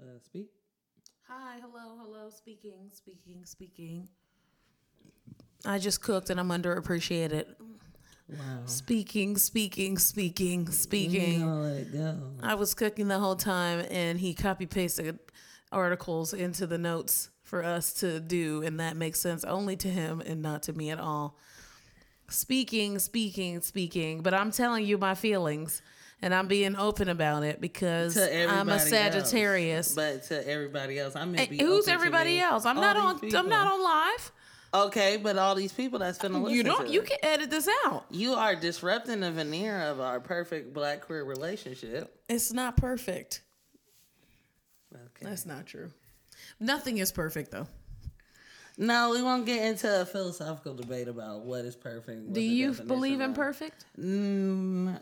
Uh, speak. Hi, hello, hello. Speaking, speaking, speaking. I just cooked and I'm underappreciated. Wow. Speaking, speaking, speaking, speaking. gonna let it go. I was cooking the whole time and he copy pasted articles into the notes for us to do, and that makes sense only to him and not to me at all. Speaking, speaking, speaking, but I'm telling you my feelings and I'm being open about it because I'm a else. Sagittarius. but to everybody else, I meant Hey, be who's open to everybody else? I'm All not on. I'm not on live. Okay, but all these people that's finna listen You don't. You can edit this out. You are disrupting the veneer of our perfect black queer relationship. It's not perfect. Okay. That's not true. Nothing is perfect though. No, we won't get into a philosophical debate about what is perfect. what Do you believe in of- perfect? Mm,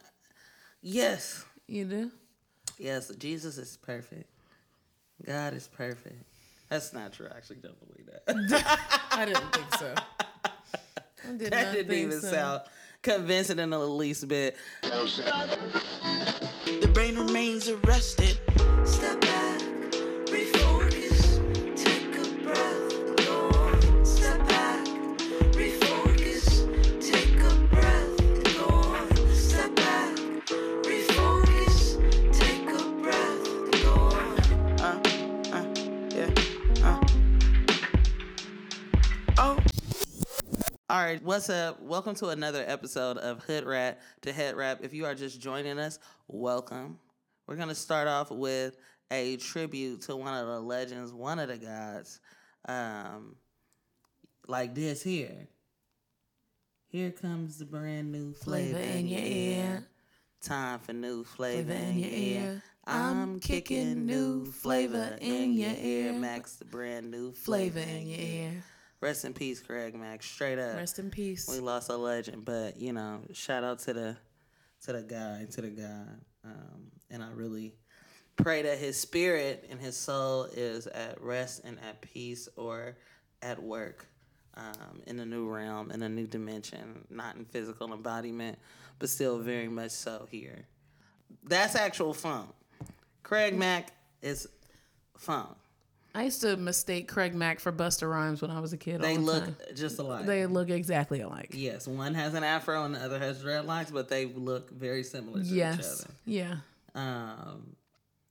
yes, You do. yes. Jesus is perfect. God is perfect. That's not true. I actually don't believe that. I didn't think so. I did that not didn't think even so. sound convincing in the least bit. The brain remains arrested. Step All right, what's up? Welcome to another episode of Hood Rat to Head Wrap. If you are just joining us, welcome. We're going to start off with a tribute to one of the legends, one of the gods, um, like this here. Here comes the brand new flavor, in your ear. Time for new flavor, in your ear. I'm kicking new flavor in your ear. Mack the brand new Flavor in your ear. Rest in peace, Craig Mack. Straight up. Rest in peace. We lost a legend, but you know, shout out to the to the guy, to the guy. Um, and I really pray that his spirit and his soul is at rest and at peace or at work. Um, in a new realm, in a new dimension, not in physical embodiment, but still very much so here. That's actual funk. Craig Mack is funk. I used to mistake Craig Mack for Busta Rhymes when I was a kid. They all the look time. just alike. They look exactly alike. Yes, one has an afro and the other has dreadlocks, but they look very similar to Yes. each other. Yes. Yeah. Um,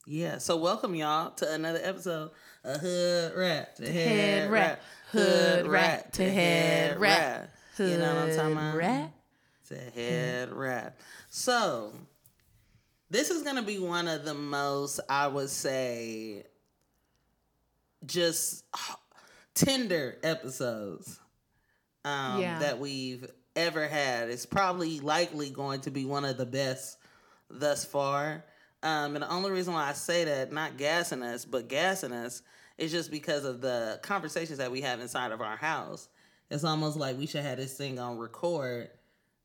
yeah. So welcome y'all to another episode of Hood Rat to Head, Rat, Hood rat to head rat. Hood you know what I'm talking about? rat. To Head Rat. So this is gonna be one of the most, I would say, just tender episodes um, Yeah. that we've ever had. It's probably likely going to be one of the best thus far. Um, and the only reason why I say that, not gassing us, but gassing us, is just because of the conversations that we have inside of our house. It's almost like we should have this thing on record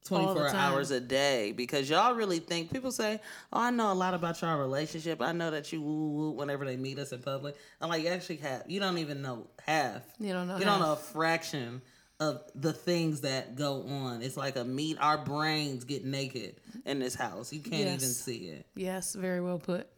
24 hours a day because y'all really think people say, Oh, I know a lot about your relationship. I know that you woo woo whenever they meet us in public. I'm like, you actually have, you don't even know half. You don't know You don't know a fraction of the things that go on. It's like a meet, our brains get naked in this house. You can't Yes. even see it. Yes. Very well put.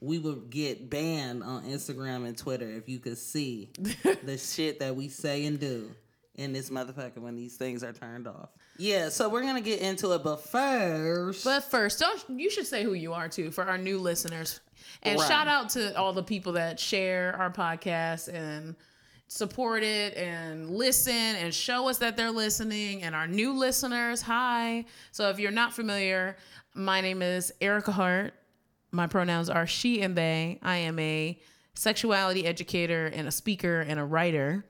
We would get banned on Instagram and Twitter if you could see the shit that we say and do in this motherfucker when these things are turned off. Yeah, so we're gonna get into it, but first But first, don't you should say who you are too for our new listeners. And Right. shout out to all the people that share our podcast and support it and listen and show us that they're listening and our new listeners, hi. So if you're not familiar, my name is Ericka Hart. My pronouns are she and they. I am a sexuality educator and a speaker and a writer.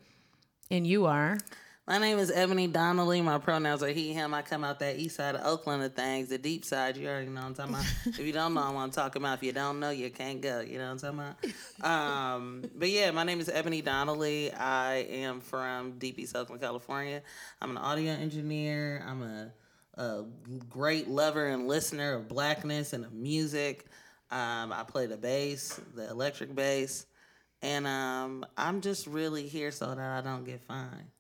And you are My name is Ebony Donnelly. My pronouns are he, him. I come out that east side of Oakland of things. The deep side, you already know what I'm talking about. if you don't know what I'm talking about, if you don't know, you can't go. You know what I'm talking about? Um, but yeah, my name is Ebony Donnelly. I am from Deep East Oakland, California. I'm an audio engineer. I'm a, a great lover and listener of blackness and of music. Um, I play the bass, the electric bass. And um, I'm just really here so that I don't get fined.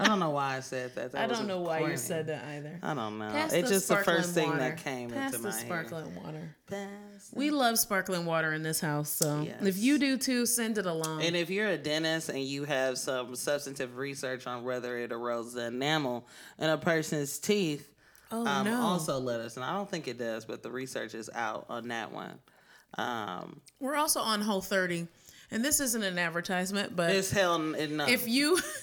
I don't know why I said that. That I don't know why corny. you said that either. I don't know. Pass it's just the first thing water. that came Pass into my head. sparkling water. Pass. We love sparkling water in this house, so Yes. if you do too, send it along. And if you're a dentist and you have some substantive research on whether it erodes the enamel in a person's teeth, oh um, no! also let us And I don't think it does, but the research is out on that one. Um, We're also on Whole 30, and this isn't an advertisement, but it's hell enough. if you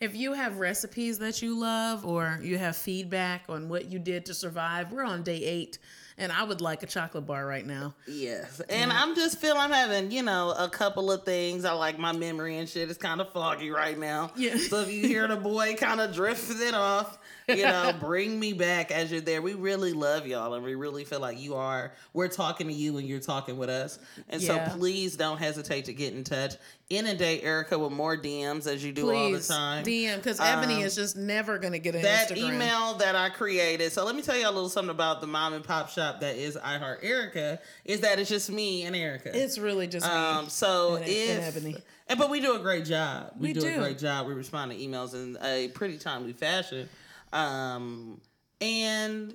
if you have recipes that you love or you have feedback on what you did to survive, we're on day eight, and I would like a chocolate bar right now. Yes. And I'm just feeling I'm having, you know, a couple of things. I like my memory and shit is kind of foggy right now. Yeah. So if you hear the boy kind of drifting off, you know, bring me back as you're there. We really love y'all and we really feel like you are, we're talking to you and you're talking with us. And Yeah. so please don't hesitate to get in touch. Inundate Ericka with more DMs as you do all the time. DM because Ebony Um, is just never gonna get an that Instagram. email that I created. So let me tell you a little something about the mom and pop shop that is I Heart Ericka. Is that it's just me and Ericka. It's really just me. um. So and- if and Ebony. and but we do a great job. We, We do, do. a great job. We respond to emails in a pretty timely fashion. Um. And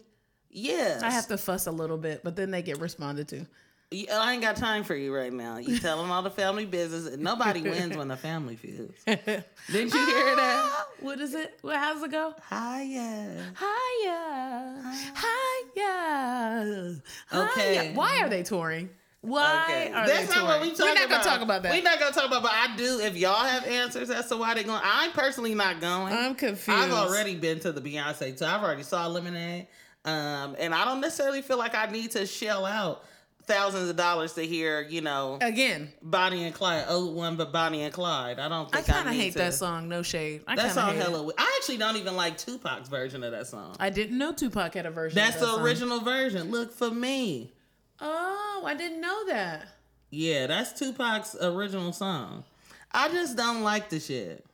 yes, I have to fuss a little bit, but then they get responded to. I ain't got time for you right now. You telling all the family business. And nobody wins when the family feuds. Didn't you hear that? What is it? What? How's it go? Hiya. Hiya, hiya. Okay. hiya. Why are they touring? Why Okay. are That's they not what we touring? talking We're not gonna talk about that. We're not gonna talk about. But I do. If y'all have answers as to why they're going, I'm personally not going. I'm confused. I've already been to the Beyonce tour. I've already saw Lemonade, um, and I don't necessarily feel like I need to shell out thousands of dollars to hear, you know, again. Bonnie and Clyde. Oh, one but Bonnie and Clyde. I don't I think I, kind of hate to- that song. No shade. I That kind song hate hella. it. I actually don't even like Tupac's version of that song. I didn't know Tupac had a version. That's of that the song. original version. Look for me. Oh, I didn't know that. Yeah, that's Tupac's original song. I just don't like the shit.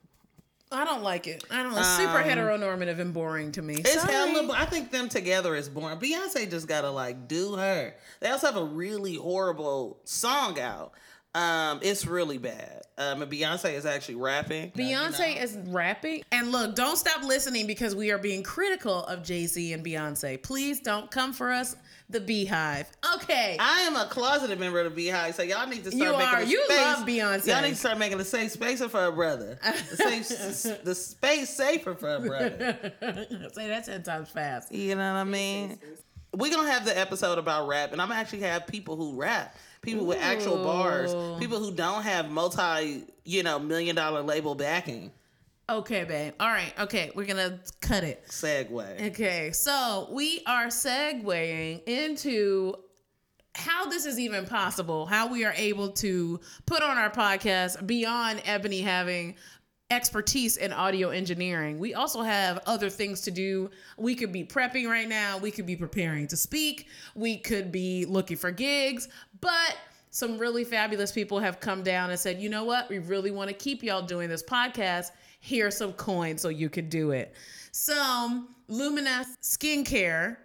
I don't like it. I don't. It's super Um, heteronormative and boring to me. It's Sorry. hella. I think them together is boring. Beyonce just gotta like do her. They also have a really horrible song out. Um, it's really bad. Um, and Beyonce is actually rapping. Beyonce is rapping. And look, don't stop listening because we are being critical of Jay Z and Beyonce. Please don't come for us, the BeyHive. Okay. I am a closeted member of the BeyHive, so y'all need to start You making are. a You space. love Beyonce. Y'all need to start making a safe space for a brother. The, safe, the space safer for a brother. Say that 10 times fast. You know what I mean? We're gonna have the episode about rap, and I'm actually have people who rap, people with actual bars, people who don't have multi, you know, million dollar label backing. Okay, babe. All right. Okay. We're going to cut it. Segue. Okay. So we are segueing into how this is even possible, how we are able to put on our podcast beyond Ebony having expertise in audio engineering. We also have other things to do. We could be prepping right now, we could be preparing to speak, we could be looking for gigs, but some really fabulous people have come down and said, you know what? We really want to keep y'all doing this podcast. Here's some coins so you could do it. So, Luminous Skincare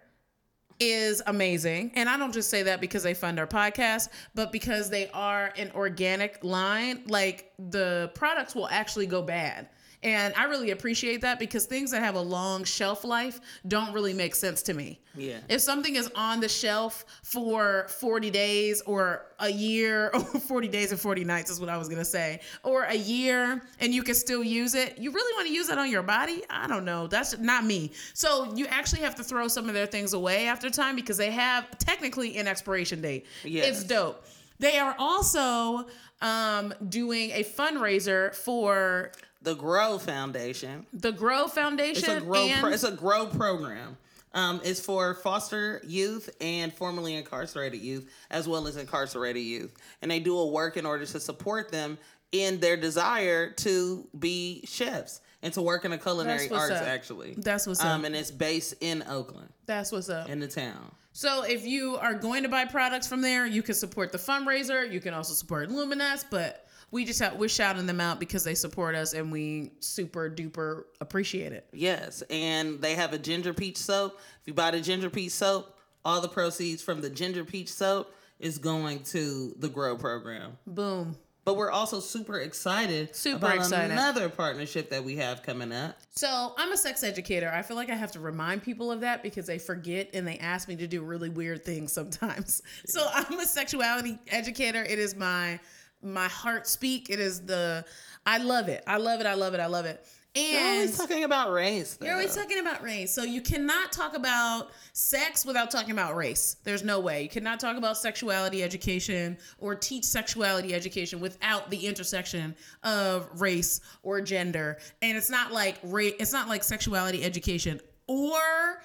is amazing. And I don't just say that because they fund our podcast, but because they are an organic line. Like the products will actually go bad. And I really appreciate that because things that have a long shelf life don't really make sense to me. Yeah. If something is on the shelf for 40 days or a year, or 40 days and 40 nights is what I was going to say, or a year and you can still use it, you really want to use it on your body? I don't know. That's not me. So you actually have to throw some of their things away after time because they have technically an expiration date. Yes. It's dope. They are also um, doing a fundraiser for The Grow Foundation. the Grow It's Foundation. a grow. and Pro, it's a grow program. Um, it's for foster youth and formerly incarcerated youth, as well as incarcerated youth, and they do a work in order to support them in their desire to be chefs and to work in the culinary arts. up. Actually, That's what's up. um, and it's based in Oakland, That's what's up. in the town. So if you are going to buy products from there, you can support the fundraiser. You can also support Luminous, but we just have, we're shouting them out because they support us and we super duper appreciate it. Yes, and they have a ginger peach soap. If you buy the ginger peach soap, all the proceeds from the ginger peach soap is going to the Grow program. Boom. But we're also super excited Super about excited. another partnership that we have coming up. So I'm a sex educator. I feel like I have to remind people of that because they forget and they ask me to do really weird things sometimes. So I'm a sexuality educator. It is my my heart speak. It is the I love it. I love it. I love it. I love it. And we're always talking about race. you're always talking about race. So you cannot talk about sex without talking about race. There's no way. You cannot talk about sexuality education or teach sexuality education without the intersection of race or gender. And it's not like race it's not like sexuality education or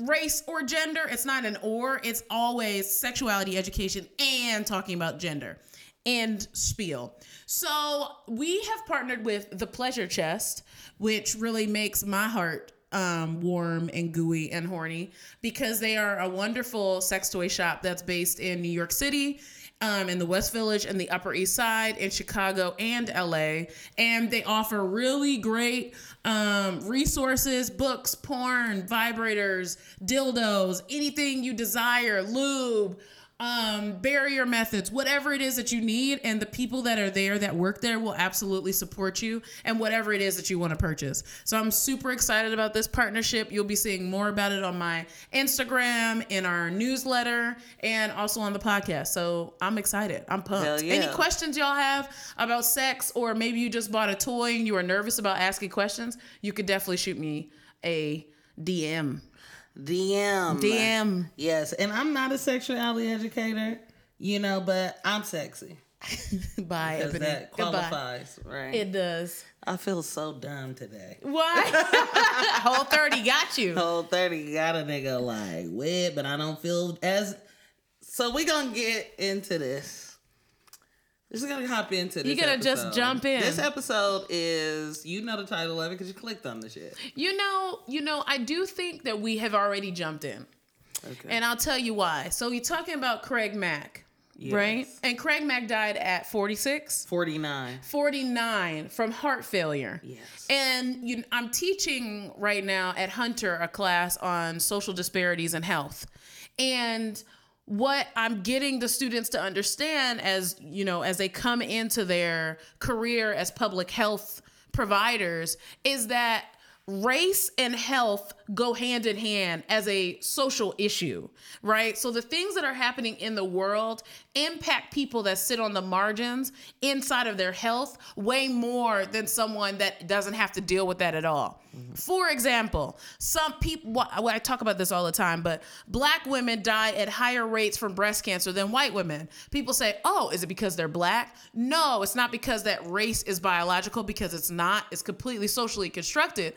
race or gender. It's not an or, it's always sexuality education and talking about gender. And spiel. So we have partnered with the Pleasure Chest, which really makes my heart um, warm and gooey and horny because they are a wonderful sex toy shop that's based in New York City. Um, in the West Village and the Upper East Side in Chicago and LA. And they offer really great um, resources, books, porn, vibrators, dildos, anything you desire, lube, um, barrier methods, whatever it is that you need. And the people that are there that work there will absolutely support you and whatever it is that you want to purchase. So I'm super excited about this partnership. You'll be seeing more about it on my Instagram, in our newsletter, and also on the podcast. So I'm excited. I'm pumped. Yeah. Any questions y'all have about sex, or maybe you just bought a toy and you are nervous about asking questions, you could definitely shoot me a DM. DM. DM. Yes, and I'm not a sexuality educator, you know, but I'm sexy. Bye, Because Ebony. that Goodbye. qualifies, right? It does. I feel so dumb today. Why? Whole 30 got you. Whole 30 got a nigga like wet, but I don't feel as. So we gonna get into this. Just gonna hop into this. You gonna just jump in. This episode is you know the title of it because you clicked on the shit. You know, you know, I do think that we have already jumped in. Okay. And I'll tell you why. So you're talking about Craig Mack, right? And Craig Mack died at 46, 49. 49 from heart failure. Yes. And you, I'm teaching right now at Hunter a class on social disparities in health. And what I'm getting the students to understand as, you know, as they come into their career as public health providers is that race and health go hand in hand as a social issue, right? So the things that are happening in the world impact people that sit on the margins inside of their health way more than someone that doesn't have to deal with that at all. For example, some people, well, I talk about this all the time, but black women die at higher rates from breast cancer than white women. People say, oh, is it because they're black? No, it's not because that race is biological, because it's not. It's completely socially constructed.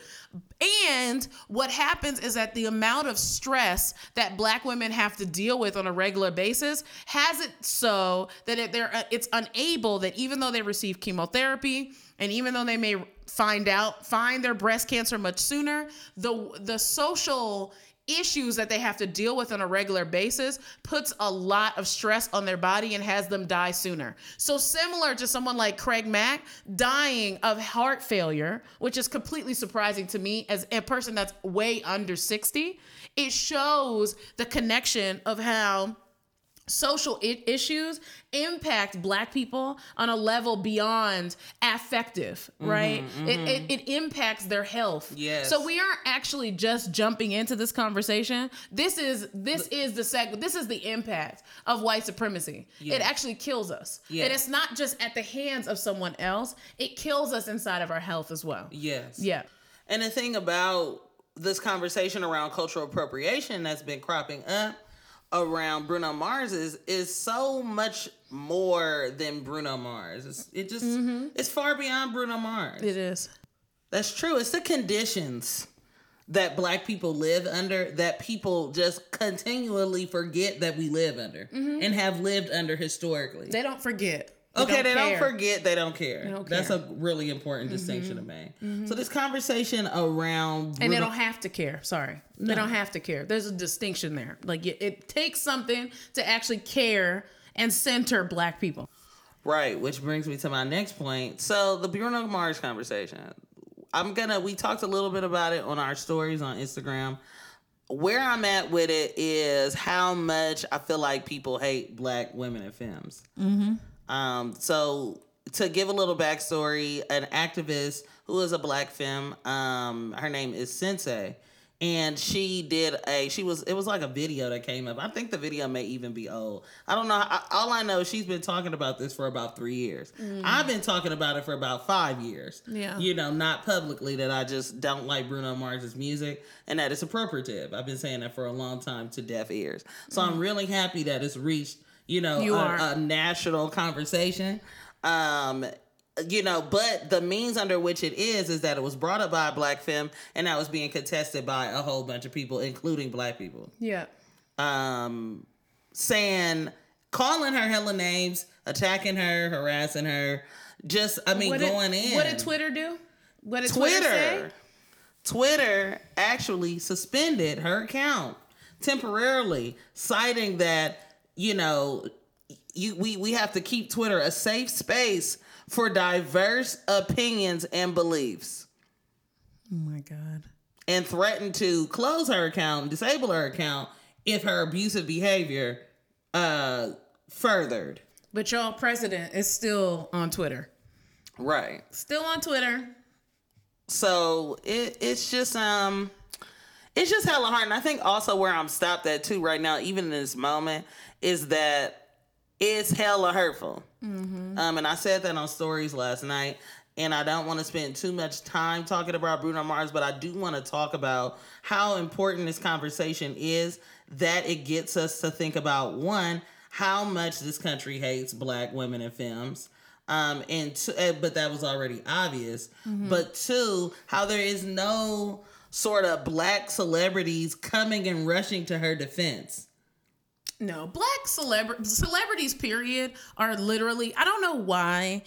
And what happens is that the amount of stress that black women have to deal with on a regular basis has it so that it, they're, uh, it's unable that even though they receive chemotherapy and even though they may find out find their breast cancer much sooner, the the social issues that they have to deal with on a regular basis puts a lot of stress on their body and has them die sooner. So similar to someone like Craig Mack dying of heart failure, which is completely surprising to me as a person that's way under 60, it shows the connection of how social I- issues impact black people on a level beyond affective mm-hmm, right? It, mm-hmm. it, it impacts their health. Yes. so we aren't actually just jumping into this conversation. This is this is the seg this is the impact of white supremacy. Yes. it actually kills us. Yes. and it's not just at the hands of someone else. It kills us inside of our health as well. Yes. yeah. And the thing about this conversation around cultural appropriation that's been cropping up around Bruno Mars is is so much more than Bruno Mars. It's, it just mm-hmm. it's far beyond Bruno Mars. it is That's true. It's the conditions that black people live under that people just continually forget that we live under mm-hmm. and have lived under historically. they don't forget They Okay, they care. don't forget. They don't care. don't That's care. Mm-hmm. a really important distinction to make. So this conversation around and they don't have to care. Sorry, they don't have to care. There's a distinction there. Like it, it takes something to actually care and center Black people. right, which brings me to my next point. So the Bruno Mars conversation. I'm gonna. We talked a little bit about it on our stories on Instagram. Where I'm at with it is how much I feel like people hate black women in films. Um, so to give a little backstory, an activist who is a black femme, um, her name is Sensei. And she did a, she was, it was like a video that came up. I think the video may even be old. I don't know. I, all I know, is she's been talking about this for about three years. I've been talking about it for about five years. Yeah. You know, not publicly that I just don't like Bruno Mars's music and that it's appropriative. I've been saying that for a long time to deaf ears. So I'm really happy that it's reached, you know, You a, a national conversation. Um, you know, but the means under which it is is that it was brought up by a black femme and that was being contested by a whole bunch of people, including black people. Yeah. Um, saying, calling her hella names, attacking her, harassing her, just I mean, What did, going in. What did Twitter do? What did Twitter, Twitter. say? Twitter actually suspended her account temporarily, citing that you know you we we have to keep Twitter a safe space for diverse opinions and beliefs, Oh my god. and threatened to close her account disable her account if her abusive behavior uh furthered. But y'all president is still on Twitter. Right. Still on Twitter. so it it's just um it's just hella hard and i think also where i'm stopped at too right now even in this moment is that it's hella hurtful. Um and i said that on stories last night and i don't want to spend too much time talking about bruno mars but i do want to talk about how important this conversation is that it gets us to think about one how much this country hates black women and femmes um and two, eh, but that was already obvious. But two how there is no sort of black celebrities coming and rushing to her defense No, black celebra- celebrities, period, are literally, I don't know why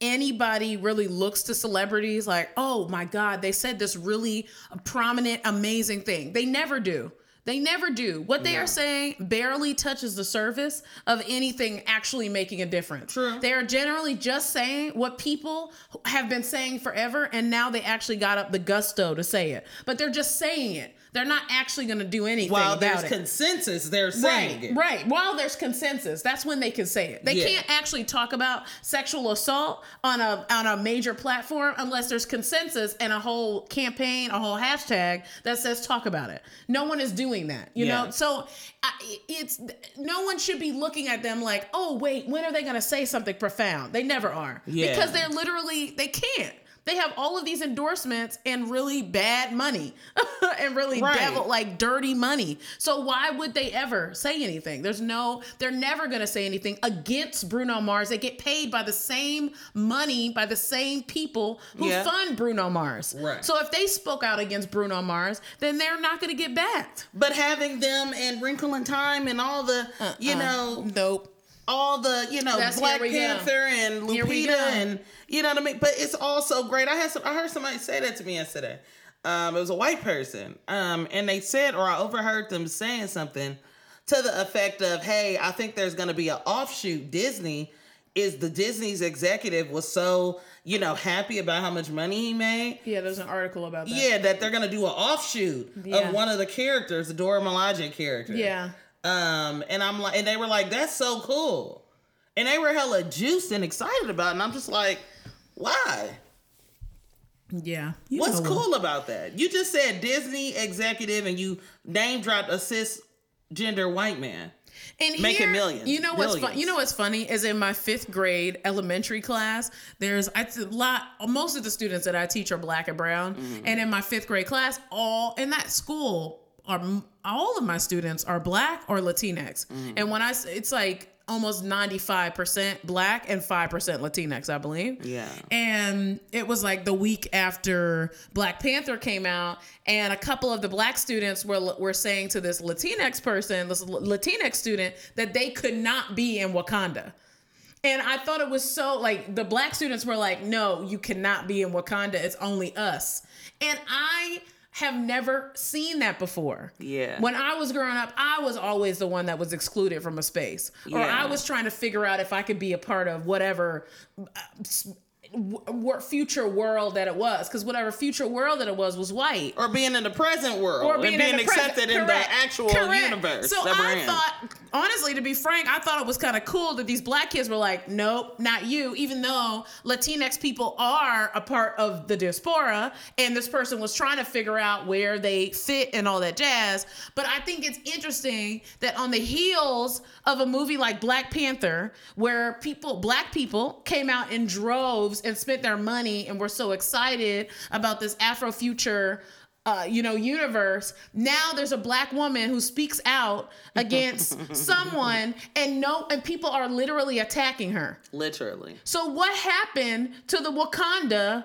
anybody really looks to celebrities like, oh my God, they said this really prominent, amazing thing. They never do. They never do. What they are saying barely touches the surface of anything actually making a difference. True. They are generally just saying what people have been saying forever, and now they actually got up the gusto to say it. But they're just saying it. They're not actually going to do anything while there's it. consensus they're saying Right, it right. While there's consensus, that's when they can say it. They Yeah. can't actually talk about sexual assault on a on a major platform unless there's consensus and a whole campaign, a whole hashtag that says talk about it. No one is doing that, you Yeah. know. So I, it's no one should be looking at them like, oh wait, when are they going to say something profound? They never are Yeah. because they're literally they can't. They have all of these endorsements and really bad money and really Right. devil like dirty money. So why would they ever say anything? There's no, they're never going to say anything against Bruno Mars. They get paid by the same money by the same people who Yeah. fund Bruno Mars. Right. So if they spoke out against Bruno Mars, then they're not going to get backed. but having them and wrinkle in time and all the uh-uh. you know Nope. All the you know That's- Black we go. Panther and Lupita and you know what I mean. But it's also great. I had some. I heard somebody say that to me yesterday. Um, it was a white person, um, and they said, or I overheard them saying something to the effect of, "Hey, I think there's going to be an offshoot. Disney is the Disney's executive was so you know happy about how much money he made." Yeah, there's an article about that. Yeah, that they're gonna do an offshoot Yeah. of one of the characters, the Dora Milaje character. Yeah. Um, and I'm like, and they were like, that's so cool. And they were hella juiced and excited about it. And I'm just like, why? Yeah. What's what? cool about that? You just said Disney executive and you name dropped a cisgender white man. And Making here, millions, You know what's fun? You know what's funny is in my fifth grade elementary class, there's I a lot. Most of the students that I teach are black and brown, Mm-hmm. and in my fifth grade class, all in that school are all of my students are black or Latinx. Mm-hmm. And when I it's like almost ninety five percent black and five percent Latinx, I believe. Yeah. And it was like the week after Black Panther came out, and a couple of the black students were were saying to this Latinx person, this Latinx student, that they could not be in Wakanda. And I thought it was so like the black students were like, no, you cannot be in Wakanda. It's only us. And I have never seen that before. Yeah. When I was growing up, I was always the one that was excluded from a space. Or Yeah. I was trying to figure out if I could be a part of whatever uh, w- future world that it was because whatever future world that it was was white or being in the present world or and being, being in the present. accepted in Correct. the actual Correct. universe So that we're I thought, honestly, to be frank, I thought it was kind of cool that these black kids were like, "Nope, not you." Even though Latinx people are a part of the diaspora, and this person was trying to figure out where they fit and all that jazz. But I think it's interesting that on the heels of a movie like Black Panther, where people, black people, came out in droves and spent their money and were so excited about this Afro future uh, you know, universe. Now there's a black woman who speaks out against someone, and no, and people are literally attacking her. literally So what happened to the Wakanda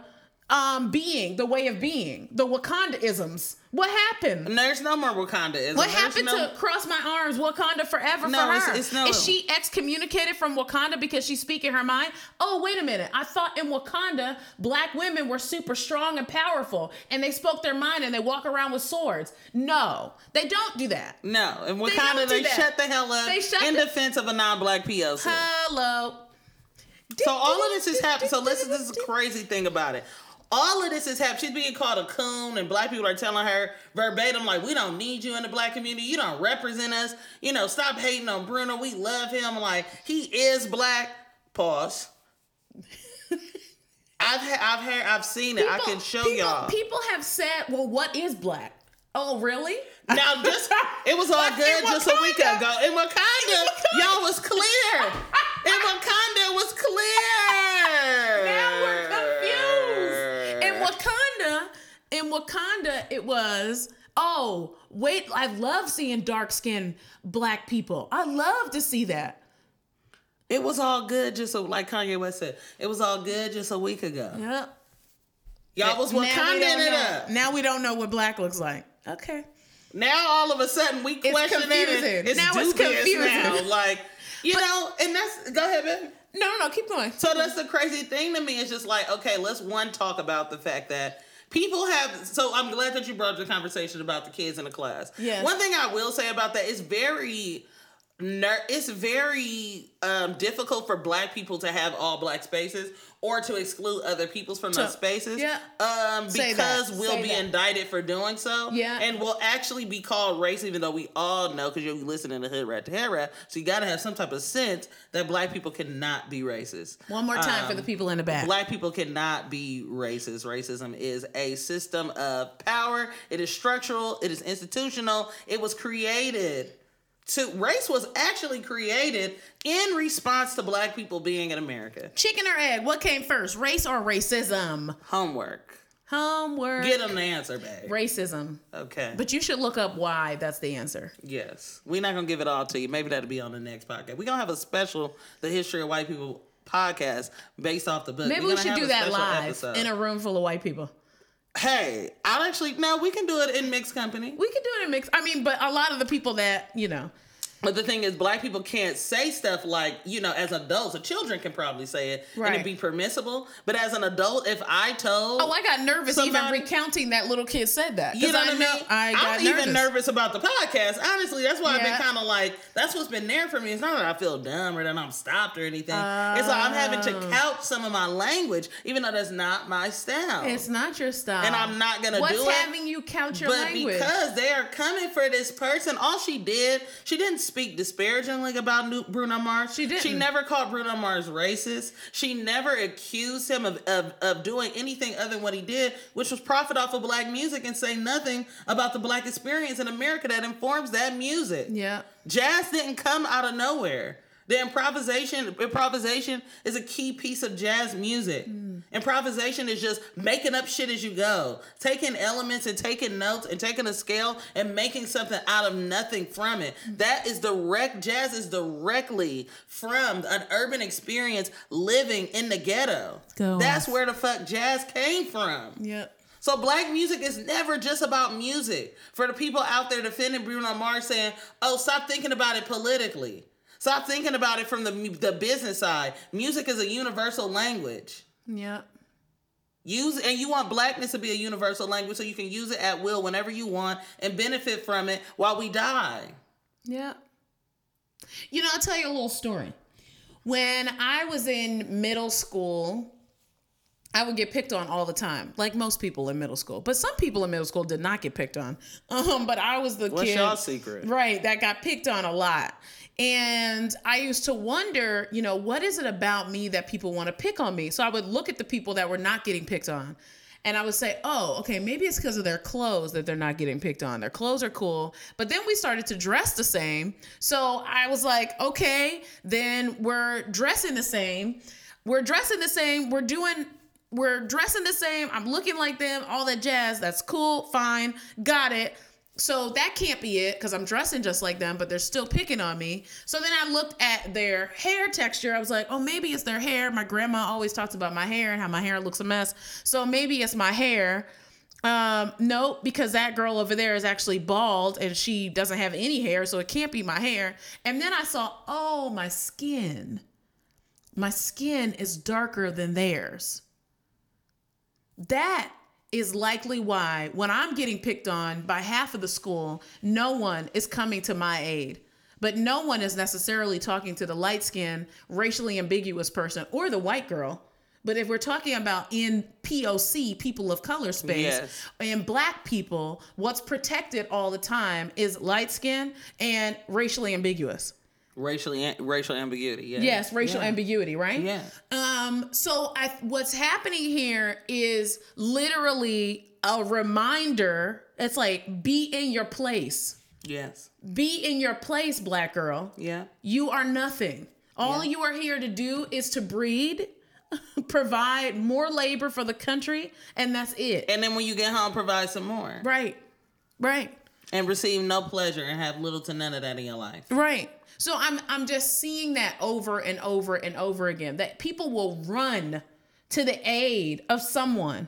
um, being, the way of being, the Wakanda isms? What happened? there's no more wakanda is What? There's happened no- to cross my arms, Wakanda forever No, for her? it's- it's no- Is she excommunicated from Wakanda because she's speaking her mind? Oh, wait a minute. I thought in Wakanda, black women were super strong and powerful and they spoke their mind and they walk around with swords. No, they don't do that. no in wakanda do they, shut the hell up They shut in the- defense of a non-black poc Hello. So all of this is happening. So listen, this is the crazy thing about it. All of this is happening. She's being called a coon, and black people are telling her verbatim, like, we don't need you in the black community. You don't represent us. You know, stop hating on Bruno. We love him. Like, he is black. Pause. I've ha- I've heard I've seen it. I can show people, y'all. People have said, well, what is black? Oh, really? Now, just it was all Like, good just a week ago. In Wakanda, y'all was clear. In Wakanda was clear. now in Wakanda, it was, oh, wait, I love seeing dark skinned black people. I love to see that. It was all good just a, like Kanye West said. It was all good just a week ago. Yep. Y'all was Now we Wakanda don't it know. up. Now we don't know what black looks like. Okay. Now all of a sudden we question it. confusing. and It's Now it's confusing. now. Like you know, and that's go ahead, baby. No, no, no, keep going. So that's the crazy thing to me. It's just like, okay, let's one talk about the fact that people have. So I'm glad that you brought the conversation about the kids in the class. yeah One thing I will say about that is very. Ner- it's very um, difficult for black people to have all black spaces or to exclude other peoples from those spaces yeah. um, because we'll Say be that. indicted for doing so Yeah. and will actually be called race even though we all know because you're listening to hood rat to head Rat. so you got to have some type of sense that black people cannot be racist One more time for Um, the people in the back. Black people cannot be racist. Racism is a system of power. It is structural. It is institutional. It was created to race was actually created in response to black people being in America. Chicken or egg? What came first, race or racism? Homework. Homework. Get them the answer back. Racism. Okay. But you should look up why that's the answer. yes. We're not gonna give it all to you. Maybe that'll be on the next podcast. We're gonna have a special The History of White People podcast based off the book. Maybe We're we should do that live episode. in a room full of white people. Hey, I'll actually no, we can do it in mixed company. We can do it in mixed. I mean, but a lot of the people that you know, But the thing is, black people can't say stuff like, you know, as adults, or children can probably say it and Right. it be permissible. But as an adult, if I told, oh, I got nervous even recounting that little kid said that. you know what I know mean? I got am nervous. even nervous about the podcast. Honestly, that's why I've been kind of like, that's what's been there for me. It's not that I feel dumb or that I'm stopped or anything. it's like I'm having to Oh. couch some of my language, even though that's not my style. It's not your style, And I'm not gonna do it. What's having you couch your but language? because they are coming for this person, all she did, she didn't speak disparagingly about Bruno Mars. She didn't. She never called Bruno Mars racist. She never accused him of, of, of doing anything other than what he did, which was profit off of black music and say nothing about the black experience in America that informs that music. yeah, Jazz didn't come out of nowhere. The improvisation improvisation is a key piece of jazz music. Mm. Improvisation is just making up shit as you go, taking elements and taking notes and taking a scale and making something out of nothing from it. Mm. That is direct jazz is directly from an urban experience living in the ghetto. That's where the fuck jazz came from. yep. So black music is never just about music. For the people out there defending Bruno Mars saying, "Oh, stop thinking about it politically. Stop thinking about it from the the business side. Music is a universal language. Yep. Use and you want blackness to be a universal language so you can use it at will whenever you want and benefit from it while we die." Yeah. You know, I'll tell you a little story. When I was in middle school, I would get picked on all the time, like most people in middle school. But some people in middle school did not get picked on. Um, but I was the What's kid, y'all secret? right? That got picked on a lot. And I used to wonder, you know, what is it about me that people want to pick on me? So I would look at the people that were not getting picked on. And I would say, oh, okay, maybe it's because of their clothes that they're not getting picked on. Their clothes are cool. But then we started to dress the same. So I was like, okay, then we're dressing the same. We're dressing the same. We're doing, we're dressing the same. I'm looking like them, all that jazz. That's cool, fine, got it. So that can't be it because I'm dressing just like them, but they're still picking on me. So then I looked at their hair texture. I was like, oh, maybe it's their hair. My grandma always talks about my hair and how my hair looks a mess. So maybe it's my hair. Um, no, because that girl over there is actually bald and she doesn't have any hair, so it can't be my hair. And then I saw, oh, my skin. My skin is darker than theirs. That is likely why when I'm getting picked on by half of the school, no one is coming to my aid. But no one is necessarily talking to the light skinned, racially ambiguous person or the white girl. But if we're talking about in POC, people of color space, Yes. and black people, what's protected all the time is light skin and racially ambiguous. Racially, racial ambiguity. Yeah. Yes, racial Yeah. ambiguity, right? Yeah. Um, so I what's happening here is literally a reminder. It's like be in your place. Yes. Be in your place, black girl. Yeah. You are nothing. All Yeah. you are here to do is to breed, provide more labor for the country, and that's it. And then when you get home, provide some more. right. Right. And receive no pleasure and have little to none of that in your life. Right. So I'm I'm just seeing that over and over and over again that people will run to the aid of someone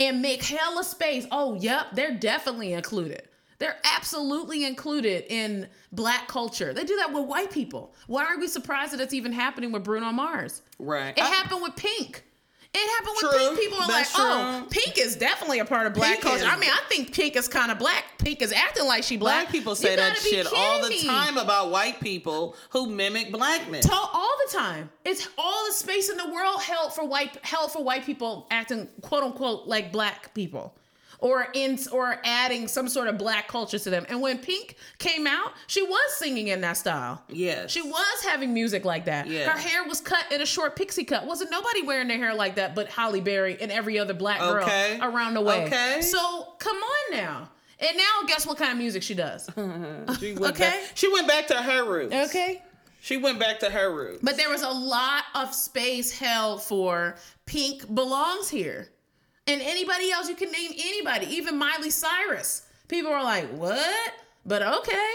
and make hella space. Oh, yep, they're definitely included. They're absolutely included in black culture. They do that with white people. Why are we surprised that it's even happening with Bruno Mars? Right. It I- happened with Pink. It happened with True. Pink. People are like, That's oh. Pink is definitely a part of black Pink culture. is- I mean, I think Pink is kind of black. Pink is acting like she black. Black people say that shit all the time about white people who mimic blackness. To- all the time. It's all the space in the world held for white held for white people acting quote unquote like black people. Or in or adding some sort of black culture to them. And when Pink came out, she was singing in that style. Yes. She was having music like that. Yeah. Her hair was cut in a short pixie cut. Wasn't nobody wearing their hair like that but Halle Berry and every other black girl Okay. around the way. Okay. So come on now. And now guess what kind of music she does. She went Okay. Back, she went back to her roots. Okay. She went back to her roots. But there was a lot of space held for Pink belongs here. And anybody else, you can name anybody, even Miley Cyrus. People are like, what? But okay.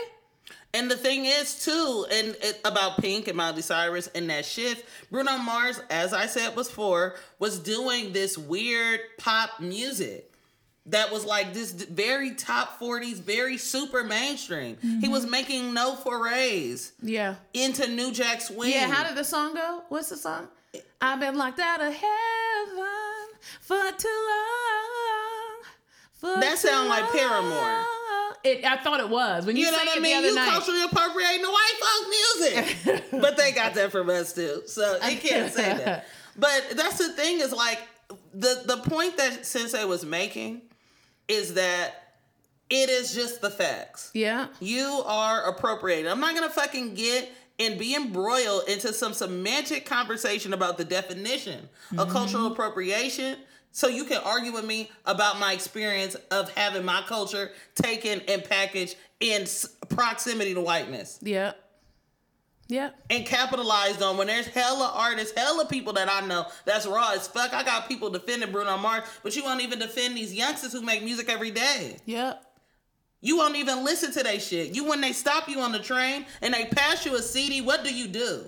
And the thing is, too, and it, about Pink and Miley Cyrus and that shift, Bruno Mars, as I said before, was doing this weird pop music that was like this very top 40s, very super mainstream. He was mm-hmm. making no forays Yeah. into New Jack Swing. Yeah, how did the song go? What's the song? I've been locked out of heaven for too long. For That too sound like Paramore. It, I thought it was when you, You know what I mean? You night. culturally appropriating the white folk music. but they got that from us too. So you can't say that. But that's the thing is like the the point that Sensei was making is that it is just the facts. Yeah. You are appropriating. I'm not gonna fucking get and be embroiled into some semantic conversation about the definition of mm-hmm. cultural appropriation. So you can argue with me about my experience of having my culture taken and packaged in proximity to whiteness Yeah. Yeah. and capitalized on when there's hella artists, hella people that I know that's raw as fuck. I got people defending Bruno Mars, but you won't even defend these youngsters who make music every day. Yep. You won't even listen to that shit. You when they stop you on the train and they pass you a CD, what do you do?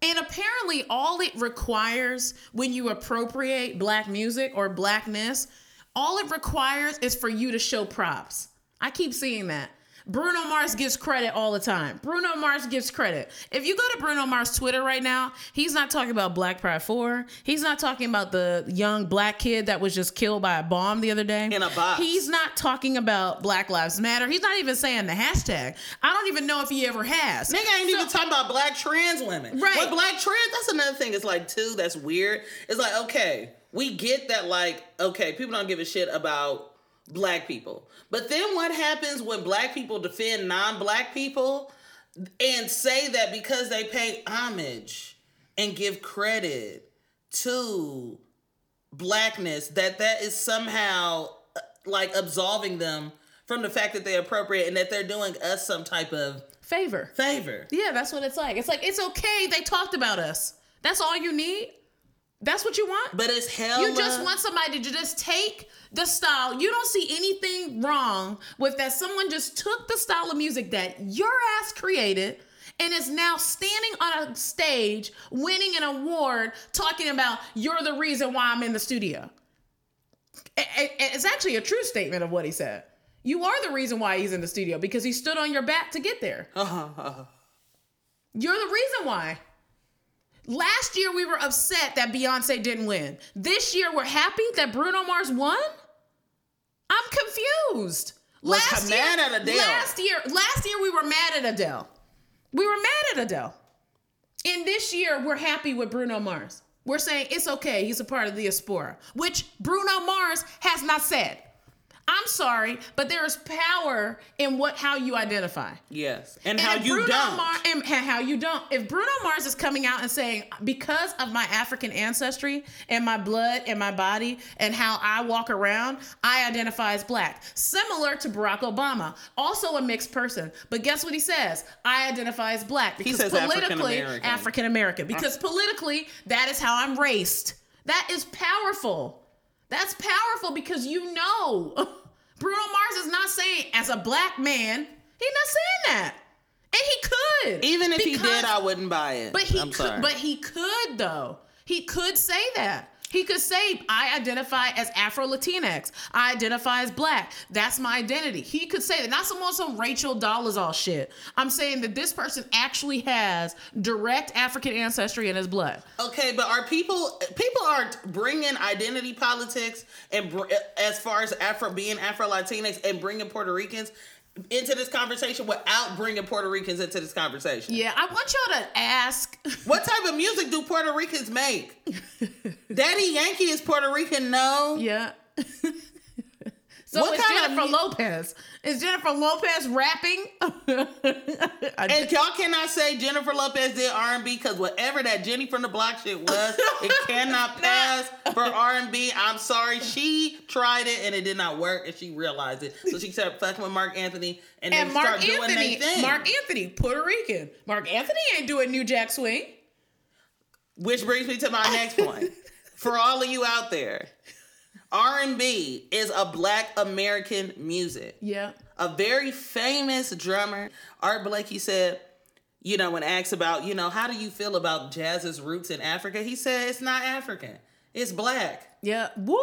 And apparently, all it requires when you appropriate black music or blackness, all it requires is for you to show props. I keep seeing that. Bruno Mars gives credit all the time. Bruno Mars gives credit. If you go to Bruno Mars Twitter right now, he's not talking about Black Pride 4. He's not talking about the young black kid that was just killed by a bomb the other day. In a box. He's not talking about Black Lives Matter. He's not even saying the hashtag. I don't even know if he ever has. Nigga ain't So- even talking about black trans women. Right. But black trans, that's another thing. It's like, too, that's weird. It's like, okay, we get that, like, okay, people don't give a shit about black people. But then what happens when black people defend non black people and say that because they pay homage and give credit to blackness, that that is somehow uh, like absolving them from the fact that they're appropriate and that they're doing us some type of Favor. favor. Yeah, that's what it's like. It's like, it's okay. They talked about us. That's all you need. That's what you want. But it's hell. You just want somebody to just take the style. You don't see anything wrong with that. Someone just took the style of music that your ass created and is now standing on a stage winning an award talking about you're the reason why I'm in the studio. It's actually a true statement of what he said. You are the reason why he's in the studio because he stood on your back to get there. Uh-huh, uh-huh. You're the reason why. Last year we were upset that Beyonce didn't win. This year we're happy that Bruno Mars won. I'm confused. Was Last year, at Adele. last year, last year we were mad at Adele. We were mad at Adele. And this year we're happy with Bruno Mars. We're saying it's okay. He's a part of the Diaspora, which Bruno Mars has not said. I'm sorry, but there is power in what how you identify. Yes, and, And how you Bruno don't. Mar- and how you don't. If Bruno Mars is coming out and saying, because of my African ancestry and my blood and my body and how I walk around, I identify as black. Similar to Barack Obama, also a mixed person. But guess what he says? I identify as black because says politically African American. Because ah. politically, that is how I'm raced. That is powerful. That's powerful because you know Bruno Mars is not saying as a black man, he's not saying that. And he could. Even if he did, I wouldn't buy it. But he I'm could sorry. but he could though. He could say that. He could say, I identify as Afro Latinx. I identify as black. That's my identity. He could say that. Not some on some Rachel Dolezal shit. I'm saying that this person actually has direct African ancestry in his blood. Okay, but are people people are bringing identity politics and as far as Afro being Afro Latinx and bringing Puerto Ricans into this conversation without bringing Puerto Ricans into this conversation? Yeah, I want y'all to ask. What type of music do Puerto Ricans make? Daddy Yankee is Puerto Rican, no. Yeah. so What it's kind of Jennifer mu- Lopez. Is Jennifer Lopez rapping? And y'all cannot say Jennifer Lopez did R and B because whatever that Jenny from the Block shit was, it cannot pass for R and B. I'm sorry, she tried it and it did not work, and she realized it. So she started fucking with Marc Anthony, and, and they Mark start doing Anthony, their thing. Marc Anthony, Puerto Rican. Marc Anthony ain't doing New Jack Swing. Which brings me to my next point. For all of you out there, R and B is a Black American music. Yeah. a very famous drummer, Art Blakey said, you know, when asked about, you know, how do you feel about jazz's roots in Africa? He said it's not African. It's black. Yeah. Woo!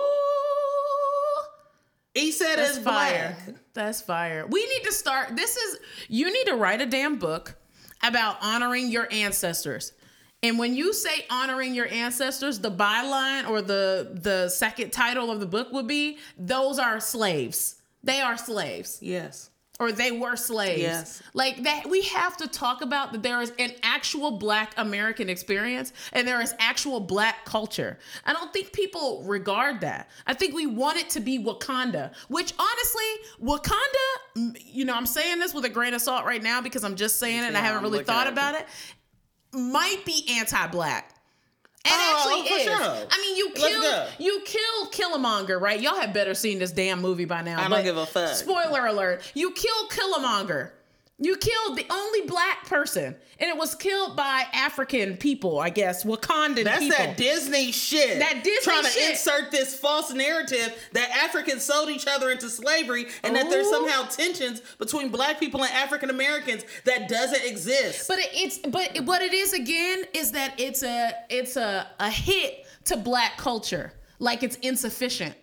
He said That's it's fire. black. That's fire. We need to start. This is you need to write a damn book about honoring your ancestors. And when you say honoring your ancestors, the byline or the the second title of the book would be those are slaves. They are slaves. Yes. Or they were slaves. Yes. Like that we have to talk about that there is an actual black American experience and there is actual black culture. I don't think people regard that. I think we want it to be Wakanda, which honestly, Wakanda, you know, I'm saying this with a grain of salt right now because I'm just saying it and I haven't really thought about it. Might be anti-black. And Oh, actually for is. sure. I mean, you killed you killed Killmonger, right? Y'all have better seen this damn movie by now. I don't give a fuck. Spoiler alert: you killed Killmonger. You killed the only black person, and it was killed by African people, I guess, Wakandan That's people. that Disney shit. That Disney trying to insert this false narrative that Africans sold each other into slavery and that there's oh. somehow tensions between black people and African Americans that doesn't exist. But it, it's but what it is again is that it's a it's a a hit to black culture. Like it's insufficient.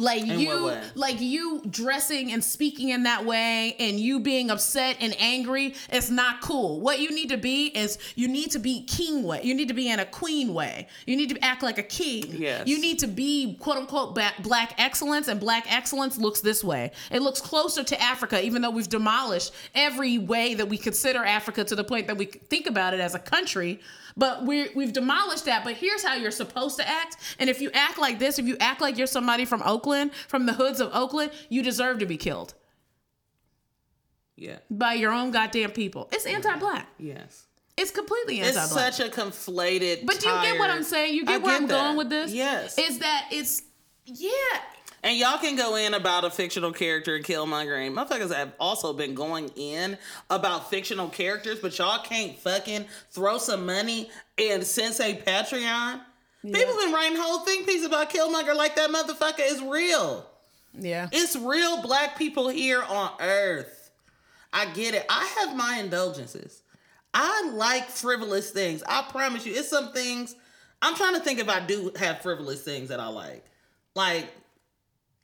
Like In you like you dressing and speaking in that way and you being upset and angry it's not cool. What you need to be is you need to be king way. You need to be in a queen way. You need to act like a king. Yes. You need to be quote unquote black excellence and black excellence looks this way. It looks closer to Africa even though we've demolished every way that we consider Africa to the point that we think about it as a country. But we we've demolished that. But here's how you're supposed to act. And if you act like this, if you act like you're somebody from Oakland, from the hoods of Oakland, you deserve to be killed Yeah. by your own goddamn people. It's anti-black. Yes. It's completely anti-black. It's such a conflated. but do you get what I'm saying? You I get where I'm that. going with this? Yes. Is that it's yeah. And y'all can go in about a fictional character in Killmonger. And motherfuckers have also been going in about fictional characters, but y'all can't fucking throw some money and in Sensei Patreon. People been writing whole thing pieces about Killmonger like that motherfucker is real. Yeah. It's real black people here on earth. I get it. I have my indulgences. I like frivolous things. I promise you, it's some things. I'm trying to think if I do have frivolous things that I like. Like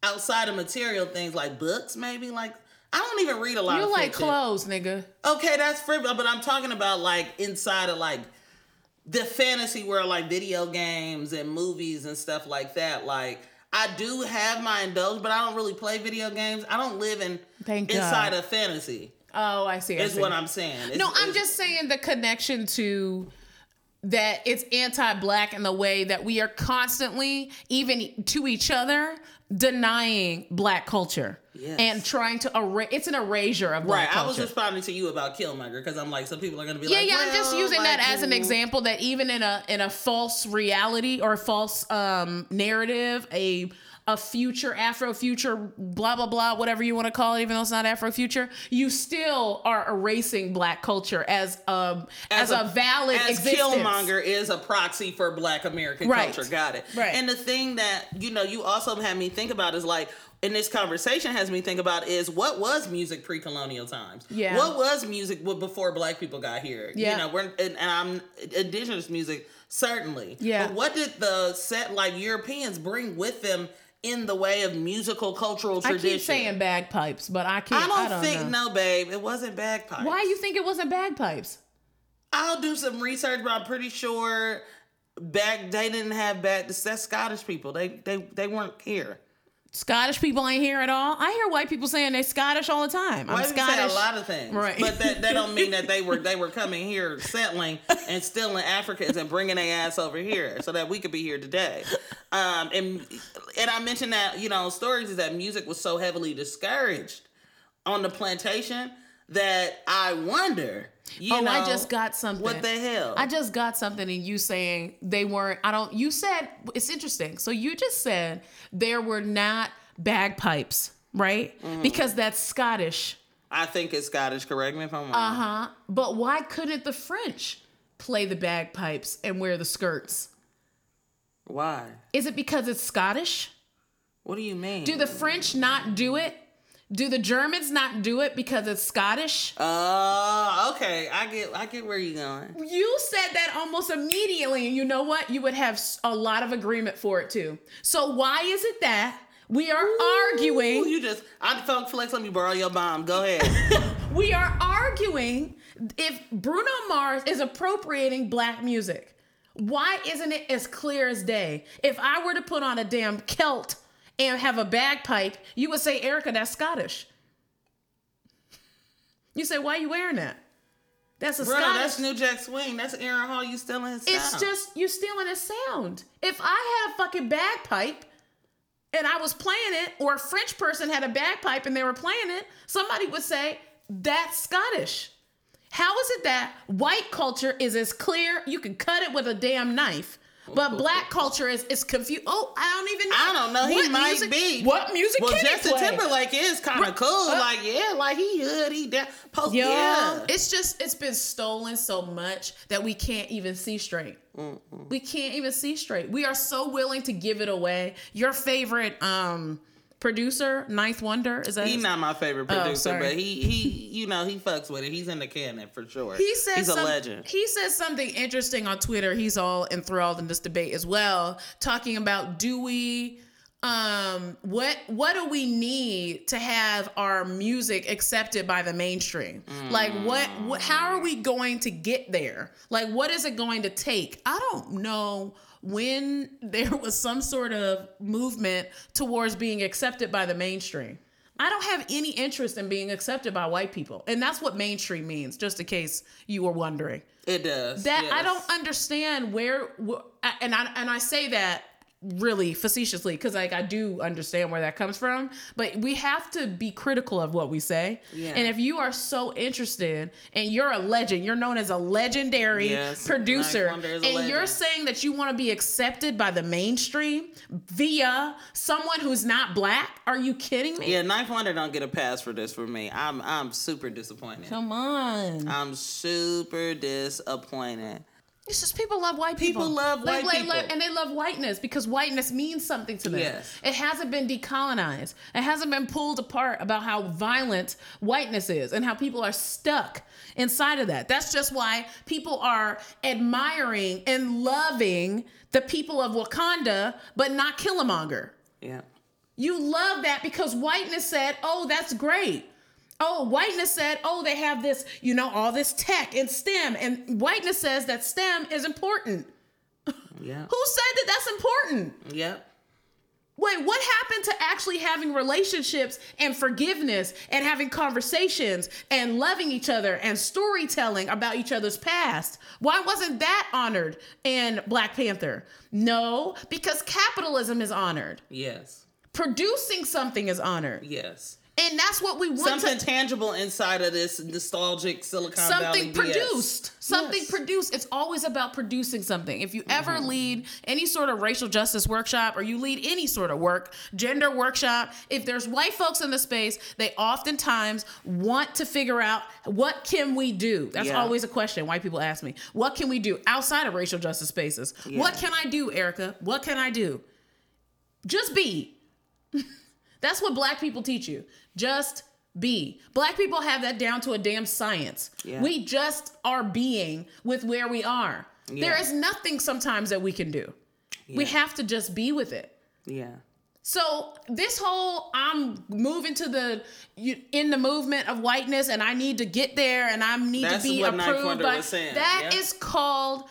outside of material things like books, maybe. Like I don't even read a lot You of like fiction. clothes, nigga. Okay, that's frivolous, but I'm talking about like inside of like the fantasy world, like video games and movies and stuff like that. Like I do have my indulge, but I don't really play video games. I don't live in Thank inside God. of fantasy. Oh, I see. I Is see. what I'm saying. It's- No, I'm just saying the connection to that it's anti-black in the way that we are constantly, even to each other, denying black culture Yes. and trying to erase. It's an erasure of black culture. right. black I was responding to you about Killmonger because I'm like, some people are gonna be yeah, like, yeah. I'm just well, using that as an example that even in a in a false reality or false um, narrative, a a future Afro future, blah blah blah, whatever you want to call it, even though it's not Afro future, you still are erasing black culture as um as, a, valid as existence. Killmonger is a proxy for Black American Right. culture. Got it. Right. And the thing that you know you also had me think about is like. in this conversation has me think about is what was music pre-colonial times? Yeah. What was music before black people got here? Yeah. You know, we're and, and I'm indigenous music certainly. Yeah. But what did the set like Europeans bring with them in the way of musical cultural tradition. I keep saying bagpipes, but I can't. I don't, don't think know. no, babe. It wasn't bagpipes. Why you think it wasn't bagpipes? I'll do some research, but I'm pretty sure back they didn't have back. That's Scottish people. They they they weren't here. Scottish people ain't here at all. I hear white people saying they Scottish all the time. I'm Scottish. a lot of things, Right. But that, that don't mean that they were they were coming here, settling and stealing Africans and bringing their ass over here so that we could be here today. Um, and and I mentioned that you know stories is that music was so heavily discouraged on the plantation that I wonder. You oh, know, I just got something. What the hell? I just got something, and you saying they weren't. I don't. You said it's interesting. So you just said there were not bagpipes, right? Mm-hmm. Because that's Scottish. I think it's Scottish. Correct me if I'm wrong. Uh huh. But why couldn't the French play the bagpipes and wear the skirts? Why? Is it because it's Scottish? What do you mean? Do the French not do it? Do the Germans not do it because it's Scottish? Oh, okay. I get I get where you're going. You said that almost immediately, and you know what? You would have a lot of agreement for it too. So why is it that we are Ooh, arguing? you just I felt flex. Let me borrow your bomb. Go ahead. We are arguing if Bruno Mars is appropriating black music. Why isn't it as clear as day? If I were to put on a damn kilt and have a bagpipe, you would say, Ericka, that's Scottish. You say, why are you wearing that? That's a Bro, Scottish. that's New Jack Swing. That's Aaron Hall. You stealing his sound. It's just you stealing his sound. If I had a fucking bagpipe and I was playing it, or a French person had a bagpipe and they were playing it, somebody would say, that's Scottish. How is it that white culture is as clear, you can cut it with a damn knife, but black culture is, is confused? Oh, I don't even know. I don't know. He What might music- be. What music Well, Justin? Timberlake is kind of cool. Uh, like yeah, like he hood. He down. Post. Yo, Yeah. it's just it's been stolen so much that we can't even see straight. We can't even see straight. We are so willing to give it away. Your favorite um producer, Ninth Wonder, is that He's not my favorite producer, Oh, but he he you know he fucks with it. He's in the canon for sure. He says he's a legend. He says something interesting on Twitter. He's all enthralled in this debate as well, talking about do we um what what do we need to have our music accepted by the mainstream like what, what how are we going to get there like what is it going to take i don't know when there was some sort of movement towards being accepted by the mainstream. I don't have any interest in being accepted by white people. And that's what mainstream means just in case you were wondering. It does. that I don't understand where, wh- and I and I say that really facetiously because like I do understand where that comes from, but we have to be critical of what we say. Yeah. And if you are so interested and you're a legend, you're known as a legendary Yes, producer, Ninth Wonder a and you're saying that you want to be accepted by the mainstream via someone who's not black, are you kidding me? Yeah, Ninth Wonder don't get a pass for this for me. I'm I'm super disappointed. Come on. I'm super disappointed. It's just people love white people. People love white people. and they love whiteness because whiteness means something to them. Yes. It hasn't been decolonized. It hasn't been pulled apart about how violent whiteness is and how people are stuck inside of that. That's just why people are admiring and loving the people of Wakanda, but not Killmonger. Yeah. You love that because whiteness said, oh, that's great. Oh, whiteness said, oh, they have this, you know, all this tech and STEM. And whiteness says that STEM is important. Yeah. Who said that that's important? Yep. Wait, what happened to actually having relationships and forgiveness and having conversations and loving each other and storytelling about each other's past? Why wasn't that honored in Black Panther? No, because capitalism is honored. Yes. Producing something is honored. Yes. And that's what we want Something to tangible inside of this nostalgic Silicon Valley something BS. produced something Yes. produced it's always about producing something if you ever Mm-hmm. lead any sort of racial justice workshop or you lead any sort of work gender workshop if there's white folks in the space they oftentimes want to figure out what can we do that's Yeah. always a question white people ask me what can we do outside of racial justice spaces what can i do ericka what can i do just be that's what black people teach you. Just be. Black people have that down to a damn science. Yeah. We just are being with where we are. There Yeah. is nothing sometimes that we can do. We have to just be with it. Yeah. So this whole I'm moving to the you, in the movement of whiteness and I need to get there and I need That's to be approved by That yeah. is called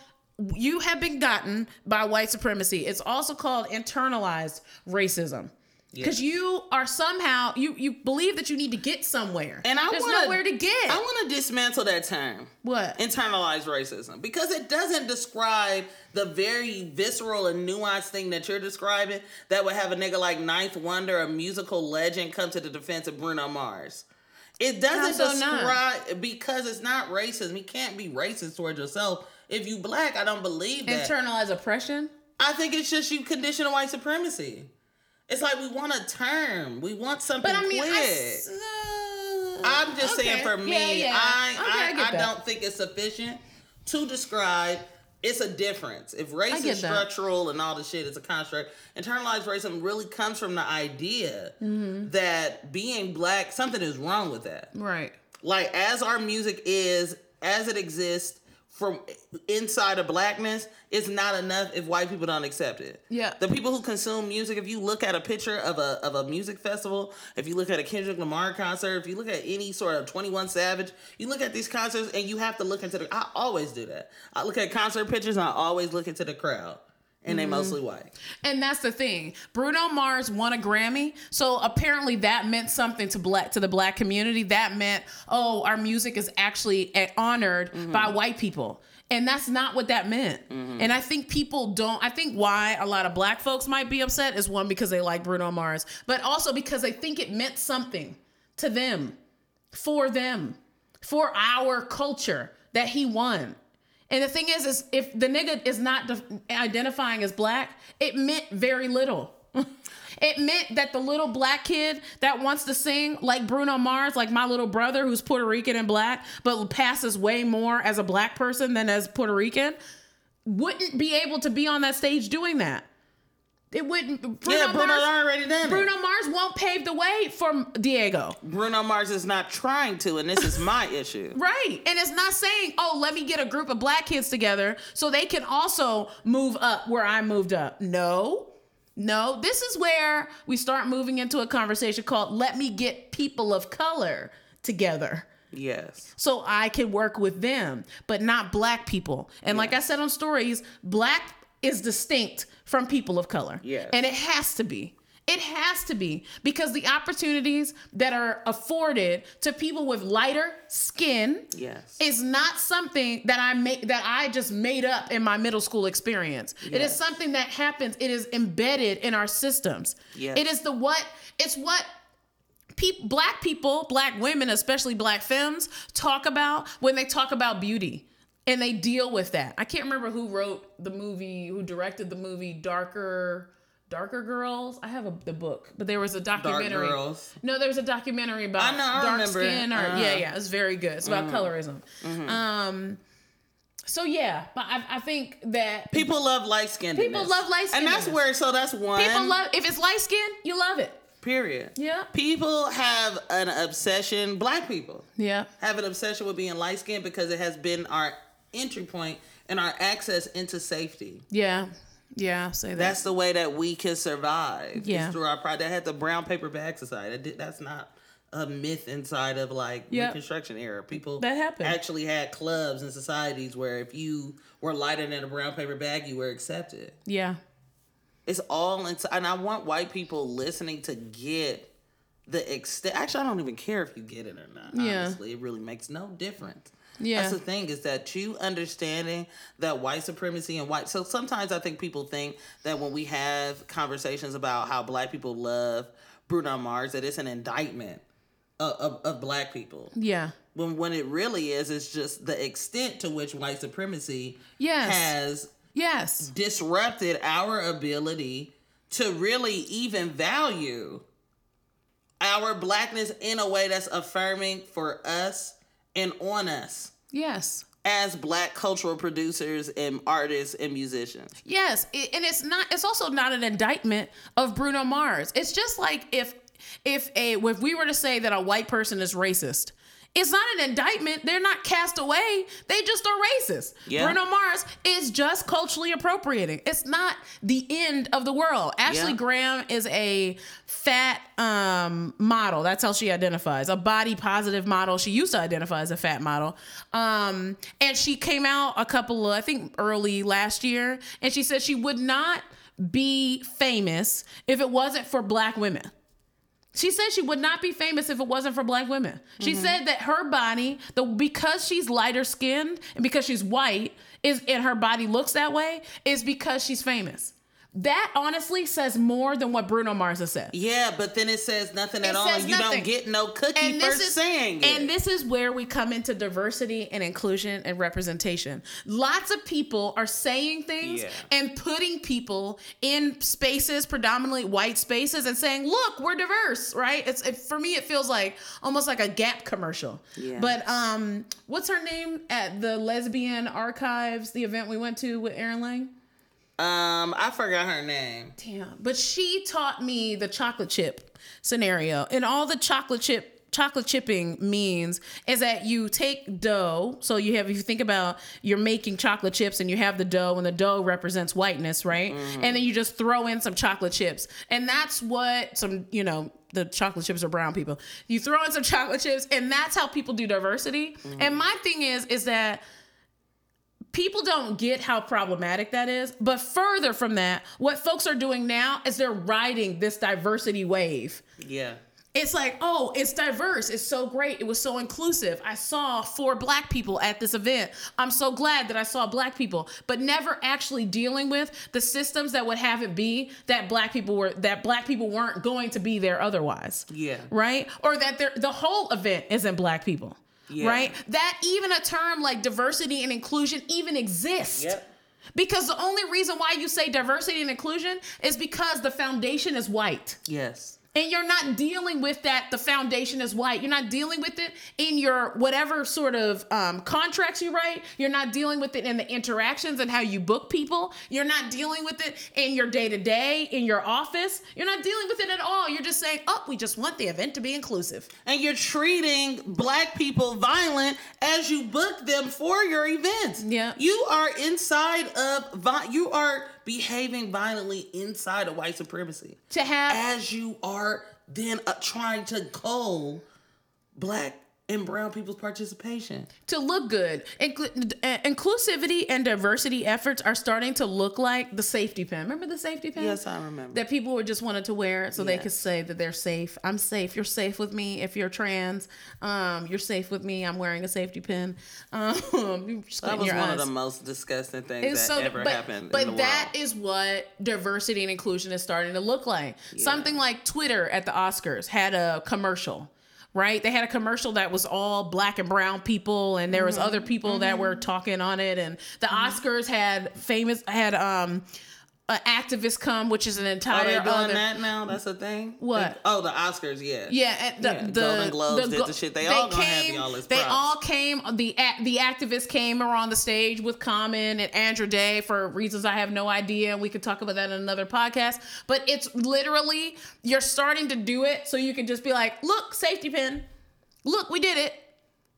you have been gotten by white supremacy. It's also called internalized racism. Because Yes. you are somehow you you believe that you need to get somewhere. And I there's wanna, nowhere to get. I want to dismantle that term. what? Internalized racism because it doesn't describe the very visceral and nuanced thing that you're describing that would have a nigga like Ninth Wonder, a musical legend, come to the defense of Bruno Mars. It doesn't so not? describe because it's not racism. You can't be racist towards yourself. If you black, I don't believe that. Internalized oppression? I think it's just you condition white supremacy. It's like we want a term. We want something But I mean, quick. I uh, I'm just saying for me, Yeah, yeah. I Okay, I I, I, don't think it's sufficient to describe it's a difference. If race is that. structural and all the shit is a construct, internalized racism really comes from the idea Mm-hmm. that being black, something is wrong with that. Right. Like as our music is, as it exists from inside of blackness, it's not enough if white people don't accept it. Yeah. The people who consume music, if you look at a picture of a of a music festival, if you look at a Kendrick Lamar concert, if you look at any sort of 21 Savage, you look at these concerts and you have to look into the I always do that. I look at concert pictures and I always look into the crowd. And they mm-hmm. mostly white. And that's the thing. Bruno Mars won a Grammy, so apparently that meant something to black to the black community. That meant, oh, our music is actually honored mm-hmm. by white people. And that's not what that meant. Mm-hmm. And I think people don't I think why a lot of black folks might be upset is one because they like Bruno Mars, but also because they think it meant something to them, for them, for our culture that he won. And the thing is, is if the nigga is not def- identifying as black, it meant very little. it meant that the little black kid that wants to sing like Bruno Mars, like my little brother who's Puerto Rican and black, but passes way more as a black person than as Puerto Rican, wouldn't be able to be on that stage doing that. It wouldn't. Bruno yeah, Bruno Mars, already done Bruno it. Mars won't pave the way for Diego. Bruno Mars is not trying to, and this is my issue. Right. And it's not saying, oh, let me get a group of black kids together so they can also move up where I moved up. No. No, this is where we start moving into a conversation called let me get people of color together Yes. so I can work with them, but not black people. And like I said on stories, black is distinct from people of color. Yes. And it has to be. It has to be because the opportunities that are afforded to people with lighter skin Yes. is not something that I made that I just made up in my middle school experience. It is something that happens. It is embedded in our systems. Yes. It is the what it's what people black people, black women, especially black femmes talk about when they talk about beauty. And they deal with that. I can't remember who wrote the movie, who directed the movie Darker Darker Girls. I have a, the book, but there was a documentary. Girls. No, there was a documentary about I know, I dark remember skin. Or Uh-huh. yeah, yeah, it's very good. It's about colorism. Mm-hmm. Um, so yeah, but I, I think that People love light skin. People love light skin, And that's where, so that's one. people love if it's light skin, you love it. Period. Yeah. People have an obsession, black people Yeah, have an obsession with being light skinned because it has been our entry point and our access into safety. yeah, yeah. Say that. That's the way that we can survive. Yeah. Through our pride. That had the brown paper bag society. That's not a myth inside of like Yep. Reconstruction era. People That happened. actually had clubs and societies where if you were lighter than a brown paper bag, you were accepted. yeah, It's all inside. And I want white people listening to get the extent. Actually, I don't even care if you get it or not. Yeah. Honestly, it really makes no difference. Yeah. That's the thing is that you understanding that white supremacy and white. So sometimes I think people think that when we have conversations about how black people love Bruno Mars, that it's an indictment of, of, of black people. yeah, When when it really is, it's just the extent to which white supremacy Yes. has yes, disrupted our ability to really even value our blackness in a way that's affirming for us and on us yes. as black cultural producers and artists and musicians. Yes, it, and it's not. It's also not an indictment of Bruno Mars. It's just like if if a if we were to say that a white person is racist. It's not an indictment. They're not cast away. They just are racist. Yeah. Bruno Mars is just culturally appropriating. It's not the end of the world. Ashley Yeah. Graham is a fat um, model. That's how she identifies. A body positive model. She used to identify as a fat model. Um, and she came out a couple of, I think, early last year, and she said she would not be famous if it wasn't for black women. She said she would not be famous if it wasn't for black women. She mm-hmm. said that her body, the because she's lighter skinned and because she's white, is and her body looks that way, is because she's famous. That honestly says more than what Bruno Mars has said. Yeah, but then it says nothing at It all. You nothing. don't get no cookie And for is saying it. and this is where we come into diversity and inclusion and representation. Lots of people are saying things Yeah. and putting people in spaces, predominantly white spaces, and saying, "Look, we're diverse." Right? It's it, for me, it feels like almost like a Gap commercial. Yes. But um, what's her name at the Lesbian Archives, the event we went to with Aaron Lang? Um, I forgot her name. Damn. But she taught me the chocolate chip scenario. And all the chocolate chip chocolate chipping means is that you take dough. So you have if you think about you're making chocolate chips and you have the dough and the dough represents whiteness, right? And then you just throw in some chocolate chips. And that's what some, you know, the chocolate chips are brown people. You throw in some chocolate chips and that's how people do diversity. And my thing is is that people don't get how problematic that is. But further from that, what folks are doing now is they're riding this diversity wave. Yeah. It's like, oh, it's diverse. It's so great. It was so inclusive. I saw four black people at this event. I'm so glad that I saw black people, but never actually dealing with the systems that would have it be that black people were that black people weren't going to be there otherwise Yeah. right? Or that the whole event isn't black people, Yeah. right? That even a term like diversity and inclusion even exists. Yep. Because the only reason why you say diversity and inclusion is because the foundation is white. Yes. And you're not dealing with that. The foundation is white. You're not dealing with it in your whatever sort of um, contracts you write. You're not dealing with it in the interactions and how you book people. You're not dealing with it in your day to day, in your office. You're not dealing with it at all. You're just saying, oh, we just want the event to be inclusive. and you're treating black people violent as you book them for your events. Yeah. You are inside of vi- you are behaving violently inside of white supremacy. To have As you are then uh, trying to cull black and brown people's participation. to look good. Inclu- uh, inclusivity and diversity efforts are starting to look like the safety pin. Remember the safety pin? Yes, I remember. That people would just wanted to wear so they could say that they're safe. I'm safe. You're safe with me. If you're trans, um, you're safe with me. I'm wearing a safety pin. Um, that was one eyes. of the most disgusting things It's that so, ever but, happened but in the that world. is what diversity and inclusion is starting to look like. Something like Twitter at the Oscars had a commercial, right? They had a commercial that was all black and brown people, and there was Mm-hmm. other people that were talking on it. And the Oscars had famous had um an activist come, which is an entire. Are they doing other. that now? That's a thing. What? Oh, the Oscars. Yeah. Yeah, the, Yeah, the Golden Globes the did the shit. They all gonna have came, y'all as They props. all came. The the activists came around the stage with Common and Andra Day for reasons I have no idea, and we could talk about that in another podcast. But it's literally you're starting to do it, so you can just be like, "Look, safety pin. Look, we did it.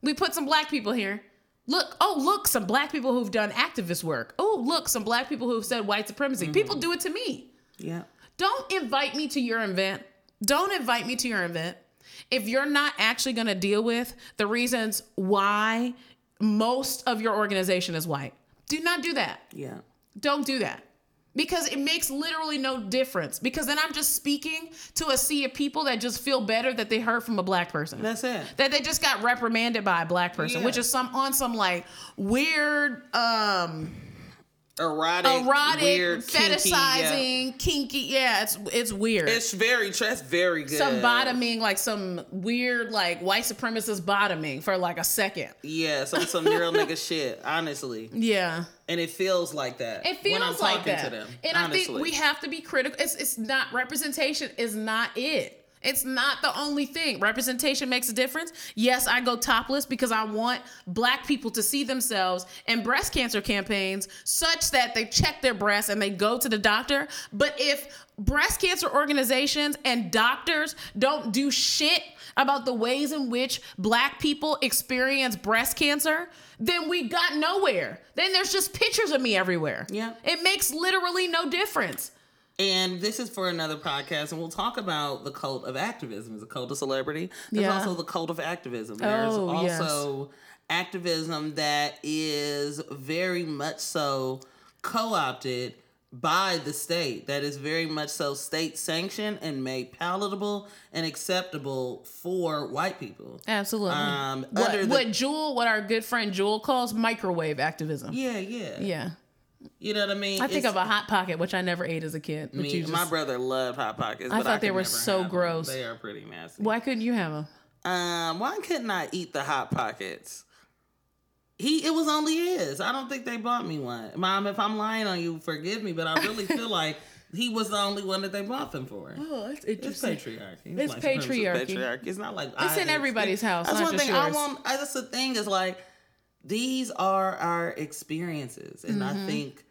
We put some black people here." Look, oh, look, some black people who've done activist work. Oh, look, some black people who've said white supremacy. Mm-hmm. People do it to me. Yeah. Don't invite me to your event. Don't invite me to your event if you're not actually going to deal with the reasons why most of your organization is white. Do not do that. Yeah. Don't do that. Because it makes literally no difference. Because then I'm just speaking to a sea of people that just feel better that they heard from a black person. That's it. that they just got reprimanded by a black person, Yeah. which is some on some like weird um Erotic, erotic weird, kinky, fetishizing yeah. kinky yeah it's it's weird It's very, that's very good. some bottoming, like some weird, like white supremacist bottoming for like a second. Yeah, some some real nigga shit. Honestly, Yeah, and it feels like that. it feels when I'm like talking that. to them. and honestly. I think we have to be critical. It's it's not representation is not it. It's not the only thing. Representation makes a difference. Yes, I go topless because I want black people to see themselves in breast cancer campaigns such that they check their breasts and they go to the doctor. But if breast cancer organizations and doctors don't do shit about the ways in which black people experience breast cancer, then we got nowhere. Then there's just pictures of me everywhere. Yeah. It makes literally no difference. And this is for another podcast, and we'll talk about the cult of activism. Is a cult of celebrity. There's Yeah. also the cult of activism. There's Oh, yes. also activism that is very much so co-opted by the state. That is very much so state sanctioned and made palatable and acceptable for white people. Absolutely. Um, what, the- what Jewel, what our good friend Jewel calls microwave activism. Yeah, yeah, Yeah. You know what I mean? I think It's- of a hot pocket, which I never ate as a kid. Me, just, my brother loved hot pockets. I thought they were so have them. gross. They are pretty nasty. why couldn't you have them? Um, why couldn't I eat the hot pockets? He, it was only his. I don't think they bought me one. Mom, if I'm lying on you, forgive me, but I really feel like he was the only one that they bought them for. Oh, that's It's patriarchy. It's supremacist patriarchy. patriarchy. It's not like It's I in everybody's house, That's not one just thing I want. That's the thing is like these are our experiences, and Mm-hmm. I think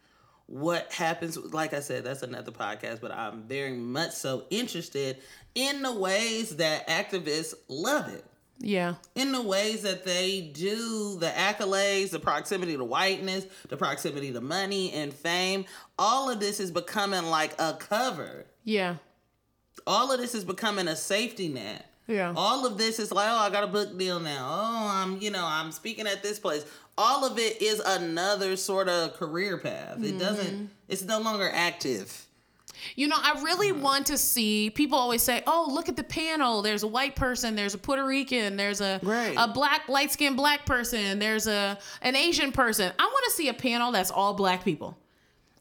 what happens. Like I said, that's another podcast, but I'm very much so interested in the ways that activists love it Yeah. in the ways that they do the accolades, the proximity to whiteness, the proximity to money and fame. All of this is becoming like a cover. Yeah. All of this is becoming a safety net. Yeah. All of this is like, oh, I got a book deal now. Oh, I'm, you know, I'm speaking at this place. All of it is another sort of career path. It Mm-hmm. doesn't, it's no longer active. You know, I really Mm-hmm. want to see people always say, "Oh, look at the panel. There's a white person, there's a Puerto Rican, there's a Right. a black light-skinned black person, there's a an Asian person." I want to see a panel that's all black people.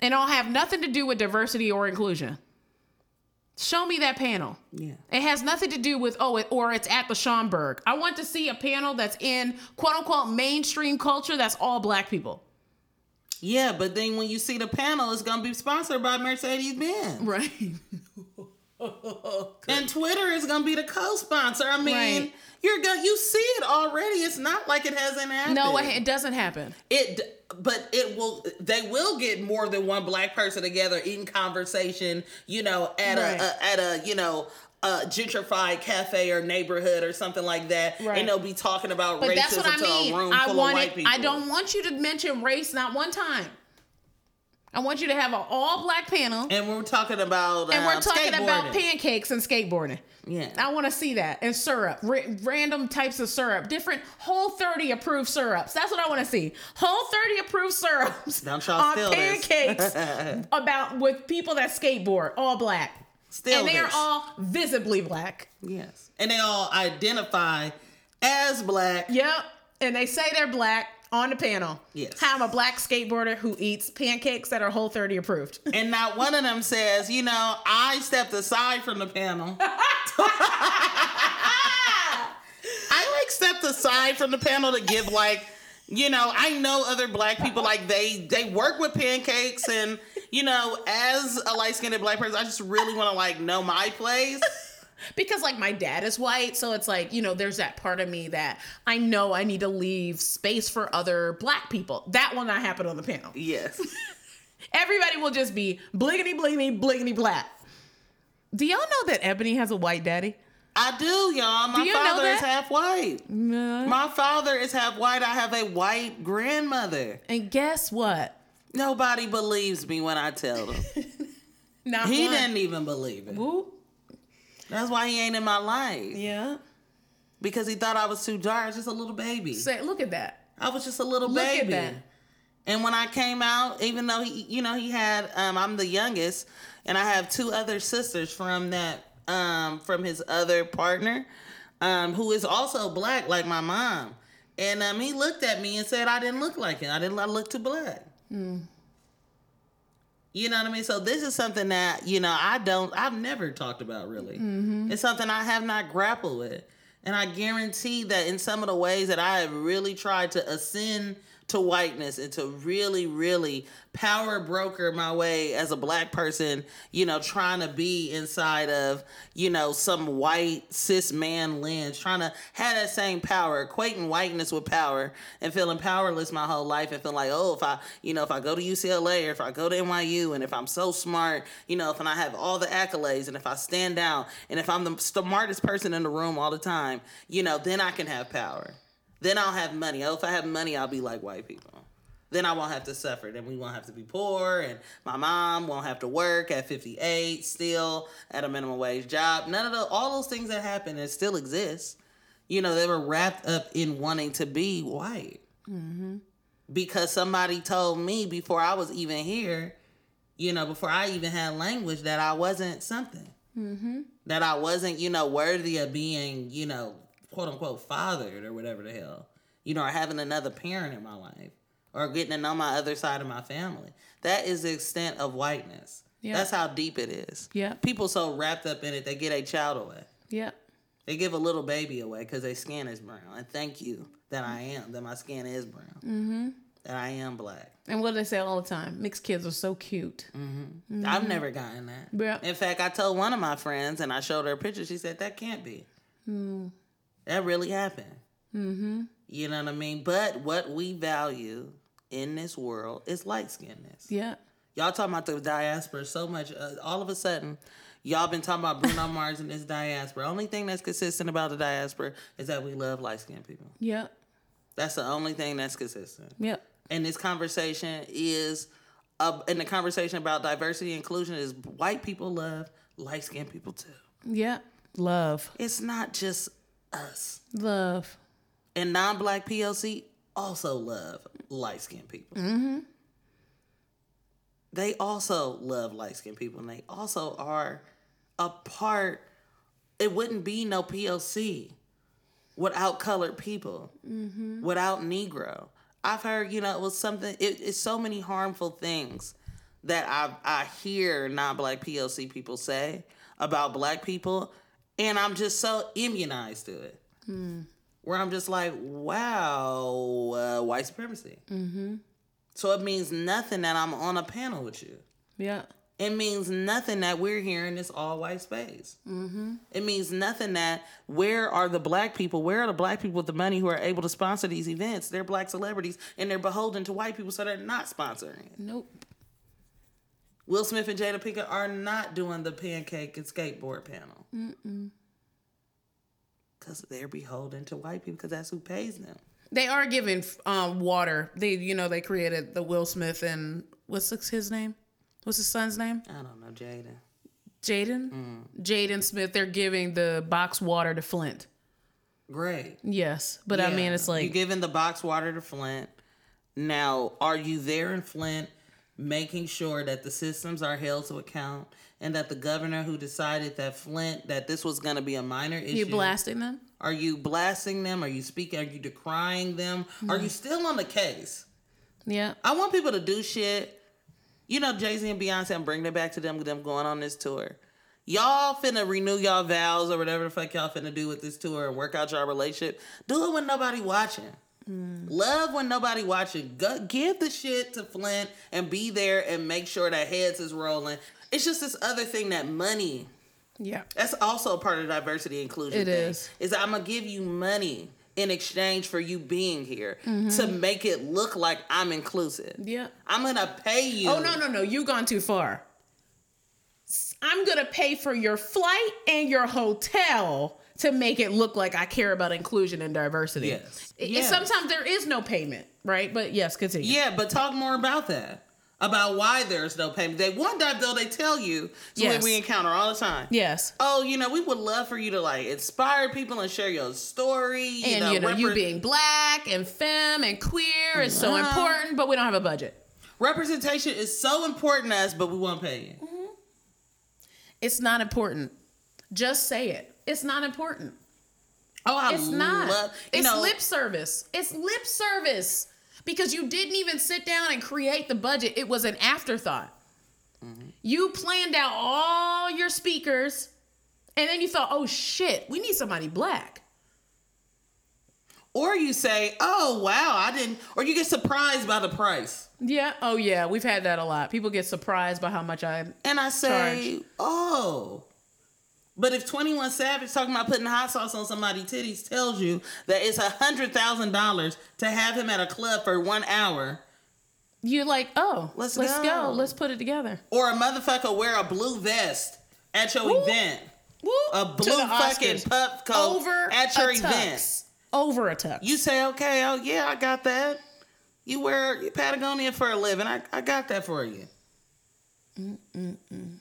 And all have nothing to do with diversity or inclusion. Show me that panel. Yeah. It has nothing to do with oh, it, or it's at the Schomburg. I want to see a panel that's in quote unquote mainstream culture that's all black people. Yeah, but then when you see the panel, it's going to be sponsored by Mercedes Benz. Right. and Twitter is gonna be the co-sponsor. I mean, Right. you're gonna you see it already. It's not like it hasn't happened. no, it doesn't happen. It, but it will. They will get more than one black person together in conversation. You know, at Right. a, a at a you know. A gentrified cafe or neighborhood or something like that, Right. and they'll be talking about But racism that's what I to mean. a room I full want of white it. people. I don't want you to mention race not one time. I want you to have an all black panel, And we're talking about, and we're um, talking about pancakes and skateboarding. Yeah. I want to see that and syrup, Ra- random types of syrup, different Whole 30 approved syrups. That's what I want to see. Whole 30 approved syrups on pancakes about with people that skateboard, all black, Still, and they are all visibly black. yes, and they all identify as black. Yep, and they say they're black on the panel. Yes. have a black skateboarder who eats pancakes that are Whole 30 approved. And not one of them says, you know, I stepped aside from the panel. I like stepped aside from the panel to give like, you know, I know other black people like they they work with pancakes and you know, as a light skinned black person, I just really want to like know my place. Because like my dad is white so it's like you know there's that part of me that i know i need to leave space for other black people that will not happen on the panel Yes. everybody will just be bliggity bliggity bliggity black do y'all know that ebony has a white daddy I do, y'all. My know father is half white. My father is half white. I have a white grandmother. and guess what Nobody believes me when I tell them. not He one. didn't even believe it. Whoop. That's why he ain't in my life. yeah Because he thought I was too dark. Just a little baby. say look at that I was just a little Look at baby. that. And when I came out, even though he, you know, he had, um, I'm the youngest, and I have two other sisters from that, um, from his other partner, um, who is also black like my mom. And um, he looked at me and said I didn't look like him. I didn't I look too black. You know what I mean? So this is something that you know I don't. I've never talked about really. Mm-hmm. It's something I have not grappled with, and I guarantee that in some of the ways that I have really tried to ascend to whiteness and to really, really power broker my way as a black person, you know, trying to be inside of, you know, some white cis man lens, trying to have that same power, equating whiteness with power and feeling powerless my whole life and feeling like, oh, if I, you know, if I go to UCLA or if I go to NYU and if I'm so smart, you know, if and I have all the accolades and if I stand out and if I'm the smartest person in the room all the time, you know, then I can have power. Then I'll have money. Oh, if I have money, I'll be like white people. Then I won't have to suffer. Then we won't have to be poor, and my mom won't have to work at 58 still at a minimum wage job. None of the all those things that happen and still exist. You know, they were wrapped up in wanting to be white mm-hmm. because somebody told me before I was even here, you know, before I even had language, that I wasn't something. Mm-hmm. That I wasn't, you know, worthy of being, you know, quote unquote fathered or whatever the hell, you know, or having another parent in my life or getting to know my other side of my family. That is the extent of whiteness. Yeah. That's how deep it is. Yeah. People so wrapped up in it, they get a child away. Yeah. They give a little baby away because their skin is brown. And thank you that I am, that my skin is brown. Mm-hmm. That I am black. And what do they say all the time? Mixed kids are so cute. Mm-hmm. I've mm-hmm. never gotten that. Yeah. In fact, I told one of my friends and I showed her a picture. She said, that can't be. Mm. That really happened. Mm-hmm. You know what I mean? But what we value in this world is light skinnedness. Yeah. Y'all talking about the diaspora so much. Uh, all of a sudden, y'all been talking about Bruno Mars and this diaspora. Only thing that's consistent about the diaspora is that we love light skinned people. Yep. That's the only thing that's consistent. Yep. And this conversation is, uh, and the conversation about diversity and inclusion is white people love light skinned people too. Yeah. Love. It's not just us. Love. And non black POC also love light skinned people. Mm-hmm. They also love light skinned people and they also are a part. It wouldn't be no POC without colored people, without Negro. I've heard, you know, it was something, it, it's so many harmful things that I, I hear non black POC people say about black people. And I'm just so immunized to it where I'm just like, wow, uh, white supremacy. Mm-hmm. So it means nothing that I'm on a panel with you. Yeah. It means nothing that we're here in this all white space. Mm-hmm. It means nothing that where are the black people? Where are the black people with the money who are able to sponsor these events? They're black celebrities and they're beholden to white people, so they're not sponsoring it. Nope. Will Smith and Jada Pinkett are not doing the pancake and skateboard panel. Because they're beholden to white people because that's who pays them. They are giving um, water. They, you know, they created the Will Smith and what's his name? What's his son's name? I don't know, Jaden. Jaden. Jaden Smith. They're giving the box water to Flint. Great. Yes, but I mean, it's like you're giving the box water to Flint. Now, are you there in Flint making sure that the systems are held to account and that the governor who decided that Flint that this was going to be a minor issue? you blasting them. Are you blasting them? Are you speaking? Are you decrying them? Are you mm-hmm. still on the case? Yeah. I want people to do shit. You know, Jay Z and Beyonce, I'm bringing it back to them, them going on this tour. Y'all finna renew y'all vows or whatever the fuck y'all finna do with this tour and work out y'all relationship. Do it when nobody watching. Love when nobody watching. Go, give the shit to Flint and be there and make sure that heads is rolling. It's just this other thing that money. Yeah. That's also a part of diversity inclusion. It thing, is. Is I'm gonna give you money in exchange for you being here Mm-hmm. to make it look like I'm inclusive. Yeah. I'm gonna pay you. Oh no no no! You gone too far. I'm gonna pay for your flight and your hotel to make it look like I care about inclusion and diversity. Yes. It- Yes. sometimes there is no payment, right? But yes, continue. Yeah, but talk more about that. About why there's no payment. They one time though they tell you something Yes. we encounter all the time. Yes. Oh, you know, we would love for you to like inspire people and share your story. You And know, you know, you being black and femme and queer is so Uh-huh. important, but we don't have a budget. representation is so important to us, but we won't pay you. It's not important. Just say it. It's not important. Oh, I It's not. love it's know, lip service. It's lip service because you didn't even sit down and create the budget. It was an afterthought. Mm-hmm. You planned out all your speakers, and then you thought, "Oh shit, we need somebody black." Or you say, "Oh wow, I didn't," or you get surprised by the price, Yeah. Oh yeah, we've had that a lot. People get surprised by how much I. and I say, "Oh." But if Twenty One Savage talking about putting hot sauce on somebody's titties tells you that it's a hundred thousand dollars to have him at a club for one hour, You're like, "Oh, Let's let's go. go. Let's put it together." or a motherfucker wear a blue vest at your Woo. event, Woo, a blue fucking pup coat over at your event, Over a tux. you say, "Okay, oh yeah, I got that." You wear Patagonia for a living. I, I got that for you. Mm, mm, mm.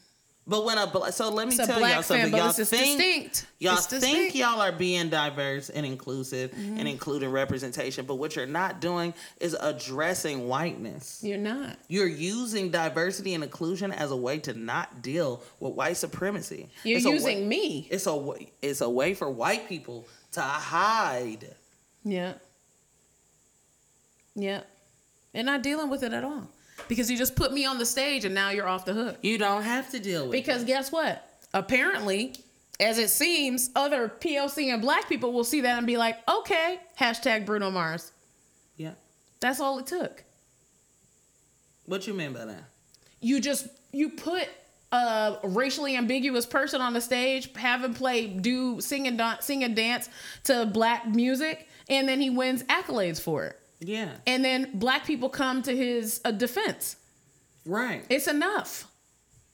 But when a bla- so let me It's tell y'all something. y'all it's think distinct. y'all think. Mm-hmm. y'all are being diverse and inclusive and including representation, but what you're not doing is addressing whiteness. You're not. You're using diversity and inclusion as a way to not deal with white supremacy. You're It's a way- using me. it's a it's a way for white people to hide. Yeah. Yeah. And not dealing with it at all. Because you just put me on the stage and now you're off the hook. You don't have to deal with it. Because it. guess what? Apparently, as it seems, other POC and black people will see that and be like, okay, hashtag Bruno Mars. Yeah. That's all it took. What you mean by that? You just you put a racially ambiguous person on the stage, have him play, do sing and dance, sing and dance to black music, and then he wins accolades for it. Yeah. And then black people come to his uh, defense. Right. It's enough.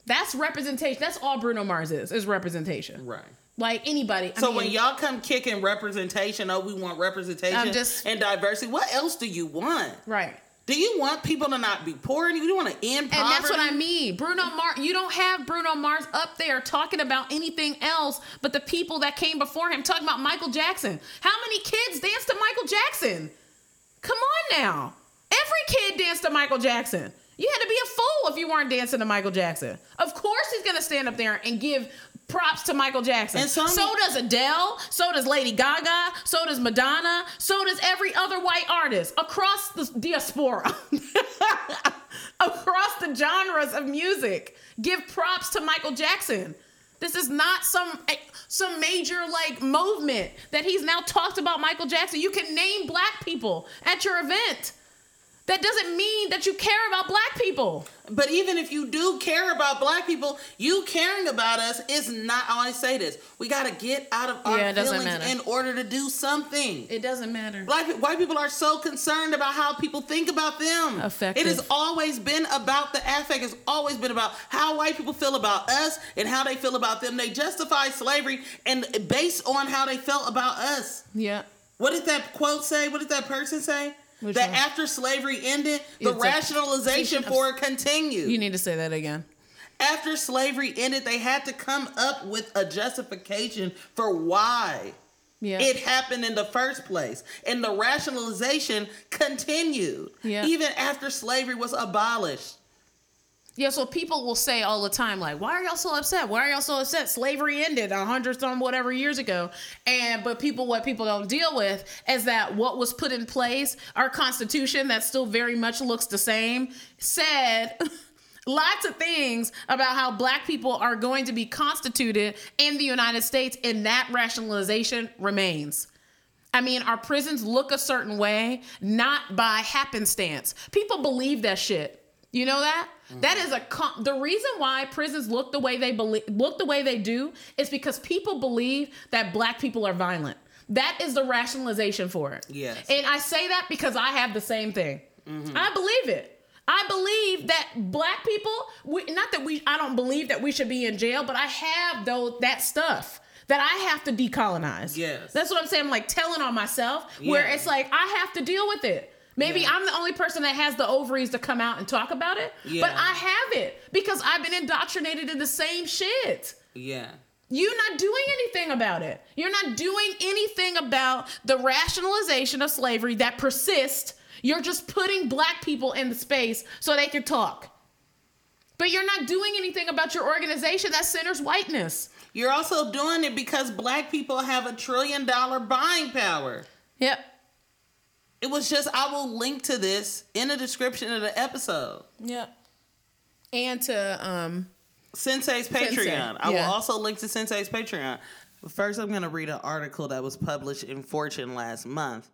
That's representation. That's all Bruno Mars is, is representation. Right. Like anybody. I So mean, when y'all come kicking representation, oh, we want representation just- and diversity. What else do you want? Right. Do you want people to not be poor? Do you want to end poverty? And that's what I mean. Bruno Mars, you don't have Bruno Mars up there talking about anything else but the people that came before him, talking about Michael Jackson. How many kids danced to Michael Jackson? Come on now. Every kid danced to Michael Jackson. You had to be a fool if you weren't dancing to Michael Jackson. Of course, he's going to stand up there and give props to Michael Jackson. And so does Adele. So does Lady Gaga. So does Madonna. So does every other white artist across the diaspora. across the genres of music. Give props to Michael Jackson. This is not some some major like movement that he's now talked about Michael Jackson. You can name black people at your event That doesn't mean that you care about black people. But even if you do care about black people, you caring about us is not. I always say this: we got to get out of our Yeah, it doesn't feelings matter. in order to do something. It doesn't matter. Black white people are so concerned about how people think about them. Affective. It has always been about the affect. It's always been about how white people feel about us and how they feel about them. They justify slavery and based on how they felt about us. Yeah. What did that quote say? What did that person say? Which that one? after slavery ended, the It's a- rationalization for it continued. You need to say that again. after slavery ended, they had to come up with a justification for why Yeah. it happened in the first place. And the rationalization continued Yeah. even after slavery was abolished. Yeah, so people will say all the time, like, why are y'all so upset? Why are y'all so upset? Slavery ended a hundred some whatever years ago. And but people what people don't deal with is that what was put in place, our constitution that still very much looks the same, said lots of things about how black people are going to be constituted in the United States, and that rationalization remains. I mean, our prisons look a certain way, not by happenstance. People believe that shit. You know that? That is a con- the reason why prisons look the way they believe look the way they do is because people believe that black people are violent. That is the rationalization for it. Yes. And I say that because I have the same thing. Mm-hmm. I believe it. I believe that black people, we, not that we, I don't believe that we should be in jail, but I have though that stuff that I have to decolonize. Yes. That's what I'm saying. I'm like telling on myself where it's like I have to deal with it. Maybe Yeah. I'm the only person that has the ovaries to come out and talk about it, but I have it because I've been indoctrinated in the same shit. Yeah. You're not doing anything about it. You're not doing anything about the rationalization of slavery that persists. You're just putting black people in the space so they can talk. But you're not doing anything about your organization that centers whiteness. You're also doing it because black people have a trillion dollar buying power. Yep. It was just, I will link to this in the description of the episode. Yep. And to um Sensei's Patreon. Sensei, I will also link to Sensei's Patreon. But first, I'm going to read an article that was published in Fortune last month.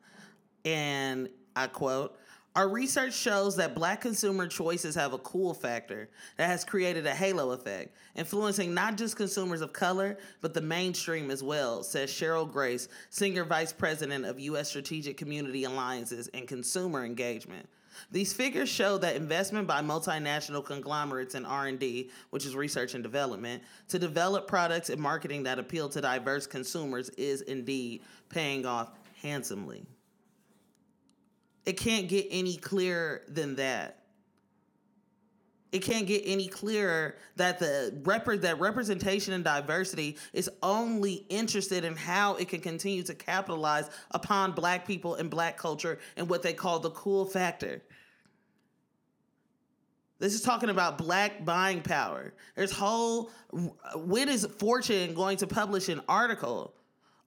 And I quote Our research shows that black consumer choices have a cool factor that has created a halo effect, influencing not just consumers of color, but the mainstream as well, says Cheryl Grace, Senior Vice President of U.S. Strategic Community Alliances and Consumer Engagement. These figures show that investment by multinational conglomerates in R&D, which is research and development, to develop products and marketing that appeal to diverse consumers is indeed paying off handsomely. It can't get any clearer than that. It can't get any clearer that the rep- that representation and diversity is only interested in how it can continue to capitalize upon black people and black culture and what they call the cool factor. This is talking about black buying power. There's whole when is Fortune going to publish an article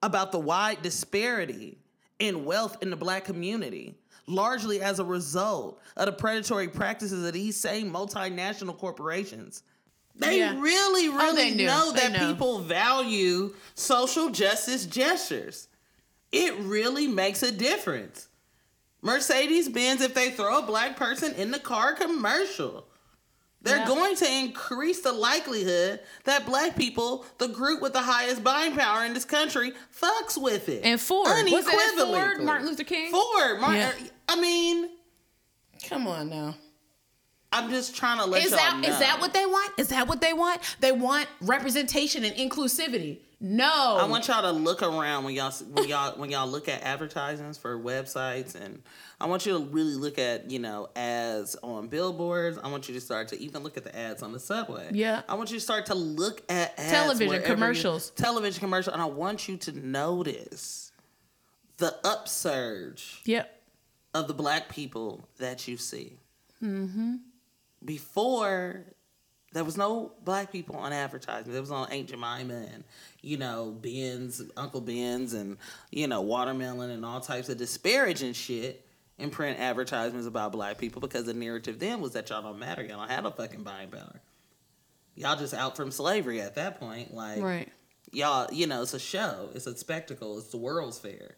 about the wide disparity in wealth in the black community, largely as a result of the predatory practices of these same multinational corporations. They Yeah. really, Oh, really they know They that know. people value social justice gestures. It really makes a difference. Mercedes Benz, if they throw a black person in the car commercial, they're Yeah. going to increase the likelihood that black people, the group with the highest buying power in this country, fucks with it. And Ford. Was it Unequivocally. Ford, Martin Luther King? Ford. Martin, Yeah. I mean, Come on now. I'm just trying to let Is y'all that know. is that what they want? Is that what they want? They want representation and inclusivity. No. I want y'all to look around when y'all when y'all when y'all look at advertisements for websites and I want you to really look at, you know, ads on billboards. I want you to start to even look at the ads on the subway. Yeah. I want you to start to look at ads Television wherever you- commercials. television commercial and I want you to notice the upsurge Yep. of the black people that you see. Mm-hmm. Before, there was no black people on advertising. There was on Aunt Jemima and, you know, Ben's, Uncle Ben's, and, you know, Watermelon and all types of disparaging shit in print advertisements about black people because the narrative then was that y'all don't matter. Y'all don't have no fucking buying power. Y'all just out from slavery at that point. Like, Right. y'all, you know, it's a show, it's a spectacle, it's the World's Fair.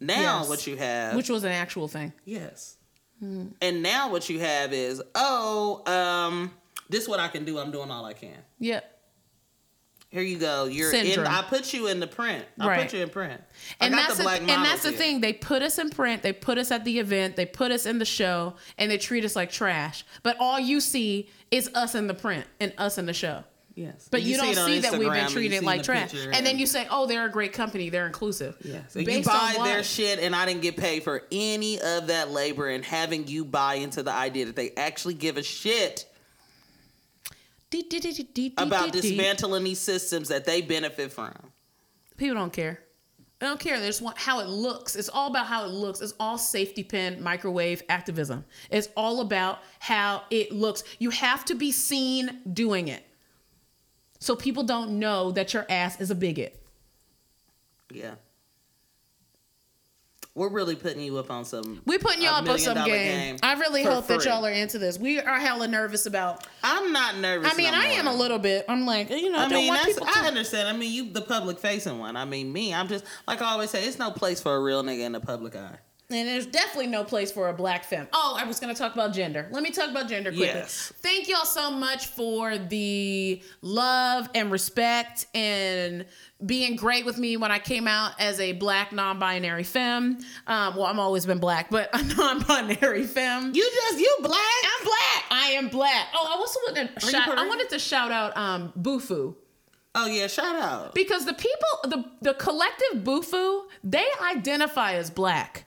Now, Yes. what you have, Which was an actual thing. Yes. And now what you have is, oh, um, this is what I can do. I'm doing all I can. Yep. Here you go. You're Syndrome. in. I put you in the print. I Right. put you in print. I And that's the black and that's the here. thing. They put us in print. They put us at the event. They put us in the show, and they treat us like trash. But all you see is us in the print and us in the show. Yes, But you, see don't see that we've been treated like trash. picture And then you say, "Oh, they're a great company. They're inclusive." Yeah. So you Based buy their shit, and I didn't get paid for any of that labor and having you buy into the idea that they actually give a shit about dismantling these systems that they benefit from. People don't care. They don't care. They just want how it looks. It's all about how it looks. It's all safety pin microwave activism. It's all about how it looks. You have to be seen doing it. So people don't know that your ass is a bigot. Yeah. We're really putting you up on some. We're putting y'all up on some dollar game. I really hope that y'all are into this. We are hella nervous about. I'm not nervous. I mean, no I am a little bit. I'm like, you know, I, I mean, that's. I to- understand. I mean, you the public facing one. I mean, me, I'm just like I always say, it's no place for a real nigga in the public eye. And there's definitely no place for a black femme. Oh, I was going to talk about gender. Let me talk about gender quickly. Yes. Thank y'all so much for the love and respect and being great with me when I came out as a black non-binary femme. Um, well, I've always been black, but a non-binary femme. You just you black. I'm black. I am black. Oh, I also wanted to shout. I wanted to shout out um, Bufu Oh yeah, shout out. because the people, the the collective Bufu, they identify as black.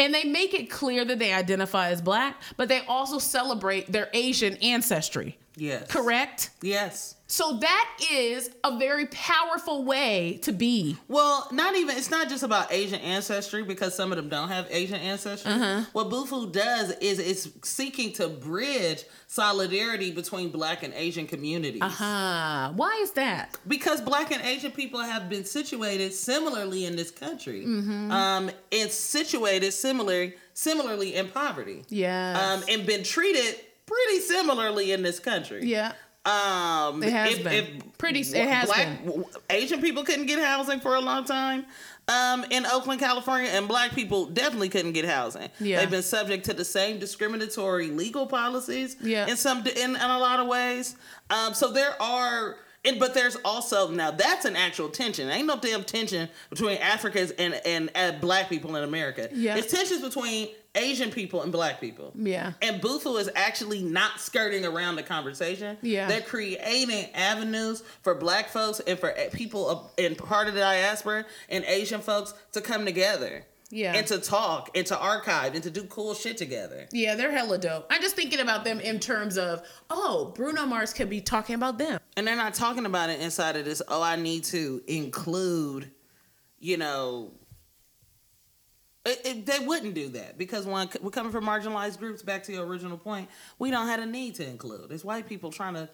And they make it clear that they identify as black, but they also celebrate their Asian ancestry. Yes. Correct? Yes. So that is a very powerful way to be. Well, not even. It's not just about Asian ancestry because some of them don't have Asian ancestry. Uh-huh. What Bufu does is it's seeking to bridge solidarity between Black and Asian communities. Ah, why is that? because black and asian people have been situated similarly in this country Mm-hmm. um and situated similarly similarly in poverty Yeah. um and been treated pretty similarly in this country Yeah. Um It has been. Pretty- it has black, been. asian people couldn't get housing for a long time um, in Oakland, California, and black people definitely couldn't get housing. Yeah. They've been subject to the same discriminatory legal policies Yeah. in some in, in a lot of ways. Um, so there are and but there's also now that's an actual tension. Ain't no damn tension between Africans and and, uh black people in America. Yeah. It's tensions between Asian people and black people. Yeah. And Bufu is actually not skirting around the conversation. Yeah. They're creating avenues for black folks and for people in part of the diaspora and Asian folks to come together. Yeah. And to talk and to archive and to do cool shit together. Yeah, they're hella dope. I'm just thinking about them in terms of, oh, Bruno Mars could be talking about them. And they're not talking about it inside of this, oh, I need to include, you know, it, it- they wouldn't do that because when we're coming from marginalized groups, back to your original point, we don't have a need to include. It's white people trying to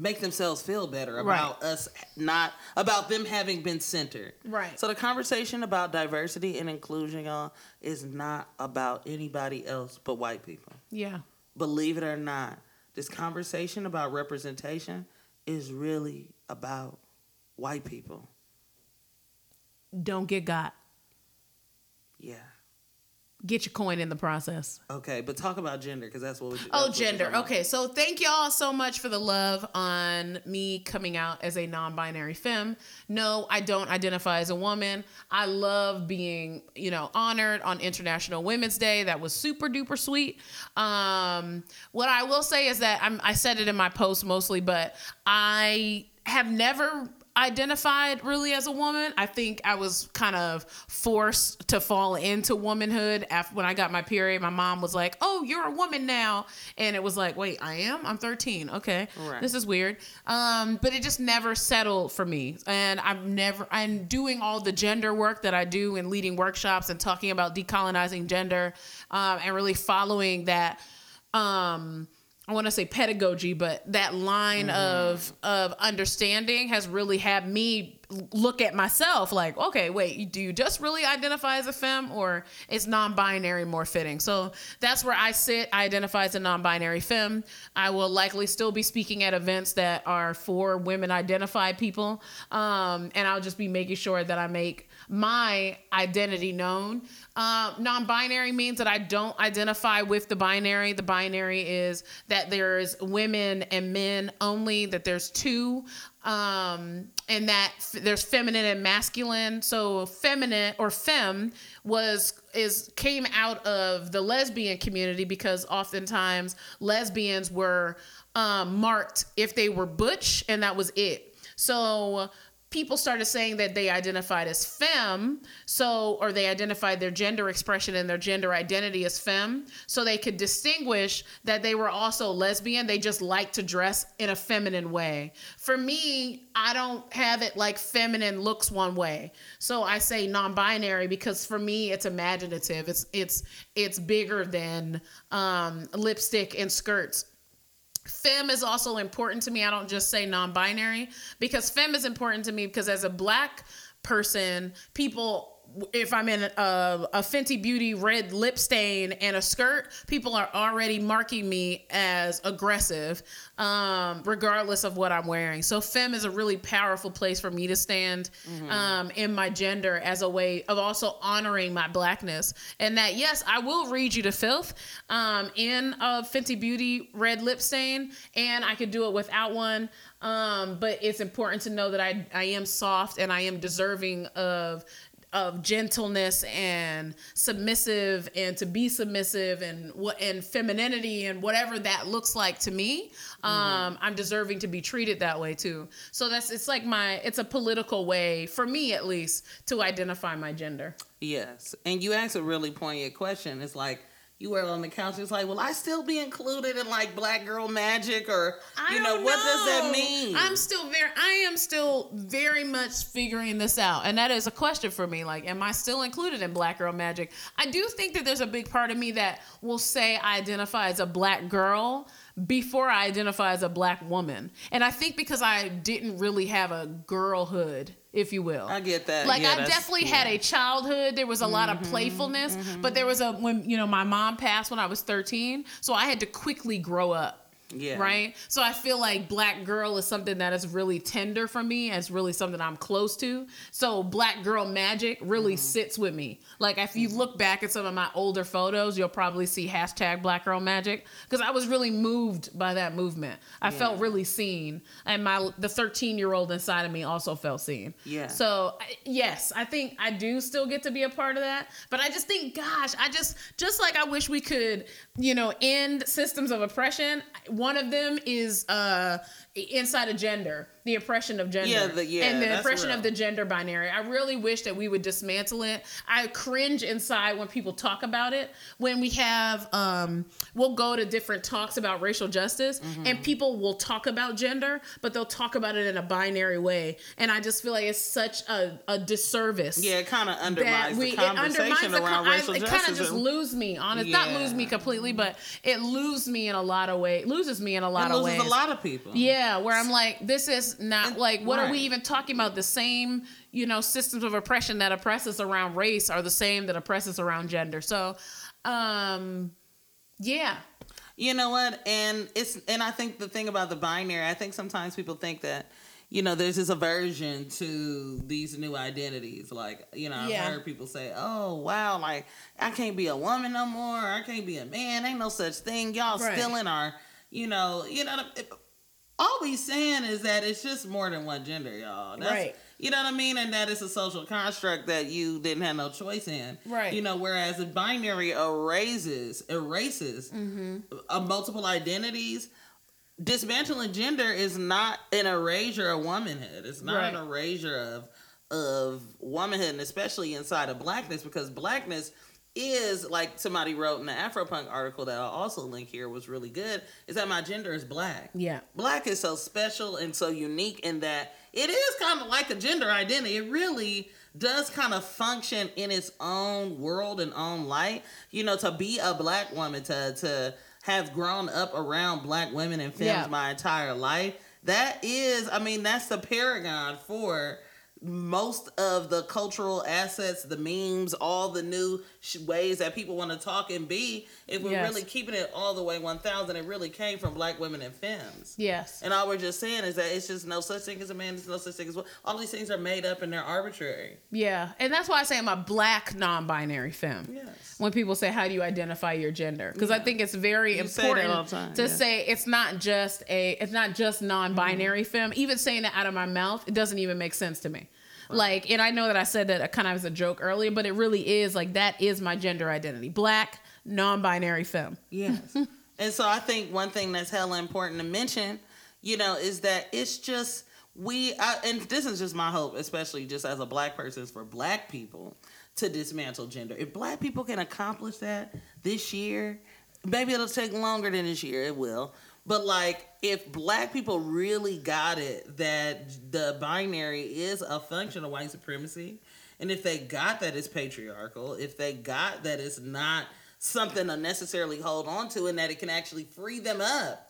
make themselves feel better about us not, about them having been centered. Right. So the conversation about diversity and inclusion, y'all, is not about anybody else but white people Yeah. believe it or not, this conversation about representation is really about white people. Don't get got. Yeah. Get your coin in the process. Okay, but talk about gender because that's what we. Oh, that's we're gender. Okay, so thank y'all so much for the love on me coming out as a non binary femme. No, I don't identify as a woman. I love being, you know, honored on International Women's Day. That was super duper sweet. Um, what I will say is that I'm, I said it in my post mostly, but I have never identified really as a woman. I think I was kind of forced to fall into womanhood after when I got my period. My mom was like, "Oh, you're a woman now," and it was like, "Wait, I am? I'm 13. Okay, Right. this is weird." Um, but it just never settled for me, and I'm never. I'm doing all the gender work that I do in leading workshops and talking about decolonizing gender, um, and really following that. Um, I want to say pedagogy, but that line of of understanding has really had me look at myself like, okay, wait, do you just really identify as a femme or is non-binary more fitting? So that's where I sit. I identify as a non-binary femme. I will likely still be speaking at events that are for women identified people. Um, and I'll just be making sure that I make my identity known. Uh, non-binary means that I don't identify with the binary. The binary is that there's women and men only. That there's two, um, and that f- there's feminine and masculine. So feminine or femme was is came out of the lesbian community because oftentimes lesbians were um, marked if they were butch, and that was it. So people started saying that they identified as femme so or they identified their gender expression and their gender identity as femme so they could distinguish that they were also lesbian. They just like to dress in a feminine way. For me i don't have it like feminine looks one way. So i say non-binary because for me it's imaginative. It's it's it's bigger than um, lipstick and skirts femme is also important to me. I don't just say non binary because femme is important to me because as a black person, people. If I'm in a, a Fenty Beauty red lip stain and a skirt, people are already marking me as aggressive, um, regardless of what I'm wearing. So, femme is a really powerful place for me to stand um, in my gender as a way of also honoring my blackness. And that, yes, I will read you to filth um, in a Fenty Beauty red lip stain, and I could do it without one. Um, but it's important to know that I, I am soft and I am deserving of of gentleness and submissive and to be submissive and what and femininity and whatever that looks like to me um i'm deserving to be treated that way too so that's it's like my it's a political way for me at least to identify my gender Yes. And you asked a really poignant question. It's like you were on the couch. It's like, will I still be included in like Black Girl Magic or I you know don't what does that mean? I'm still very I am still very much figuring this out. And that is a question for me. Like, am I still included in Black Girl Magic? I do think that there's a big part of me that will say I identify as a black girl before I identify as a black woman. And I think because I didn't really have a girlhood, if you will. I get that. Like Yeah, I definitely yeah. had a childhood. There was a lot of mm-hmm, playfulness, mm-hmm. but there was a when you know my mom passed when I was 13, so I had to quickly grow up. Yeah. Right. So I feel like black girl is something that is really tender for me. It's really something I'm close to. So black girl magic really Mm-hmm. sits with me. Like if you look back at some of my older photos, you'll probably see hashtag black girl magic because I was really moved by that movement. I felt really seen, and my the 13 year old inside of me also felt seen. Yeah. So I- yes, I think I do still get to be a part of that. But I just think, gosh, I just just like I wish we could, you know, end systems of oppression. One of them is uh inside of gender, the oppression of gender, Yeah, the- yeah, and the oppression real. of the gender binary. I really wish that we would dismantle it. I cringe inside when people talk about it. When we have, um, we'll go to different talks about racial justice, Mm-hmm. and people will talk about gender, but they'll talk about it in a binary way. And I just feel like it's such a, a disservice. Yeah, it kind of undermines we, the conversation the around I- racial it justice. kind of just and- lose me on it. Not lose me completely, but it loses me in a lot of ways. Loses me in a lot it of loses ways. a lot of people. Yeah, where I'm like, this is not like, what are we even talking about? The same, you know, systems of oppression that oppress us around race are the same that oppress us around gender. So, um, yeah, You know what? And it's and I think the thing about the binary, I think sometimes people think that you know there's this aversion to these new identities. Like you know, I've Yeah. heard people say, "Oh wow, like I can't be a woman no more. I can't be a man. Ain't no such thing. Y'all Right. still in our, you know, you know." It, all we saying is that it's just more than one gender, y'all. That's, Right. You know what I mean? And that it's a social construct that you didn't have no choice in. Right. You know, whereas the binary erases erases uh, multiple identities. Dismantling gender is not an erasure of womanhood. It's not an erasure of of womanhood, and especially inside of blackness, because blackness is like somebody wrote in the Afropunk article that I'll also link here was really good. Is that my gender is black. Yeah. Black is so special and so unique in that it is kind of like a gender identity. It really does kind of function in its own world and own light. You know, to be a black woman, to to have grown up around black women and femmes Yeah. my entire life, that is, I mean, that's the paragon for most of the cultural assets, the memes, all the new sh- ways that people want to talk and be, if we're Yes. really keeping it all the way 1000, it really came from black women and femmes. Yes. And all we're just saying is that it's just no such thing as a man, there's no such thing as what. All these things are made up and they're arbitrary. Yeah. And that's why I say I'm a black non binary femme. Yes. When people say, How do you identify your gender? Because I think it's very You important the time, to yeah. say it's not just a it's not just non binary Mm-hmm. femme. Even saying that out of my mouth, it doesn't even make sense to me. Like, and I know that I said that kind of as a joke earlier, but it really is like that is my gender identity. Black, non binary femme. Yes. and so I think one thing that's hella important to mention, you know, is that it's just we I, and this is just my hope, especially just as a black person, for black people to dismantle gender. If black people can accomplish that this year, maybe it'll take longer than this year. It will. But like, if black people really got it that the binary is a function of white supremacy, and if they got that it's patriarchal, if they got that it's not something to necessarily hold on to, and that it can actually free them up.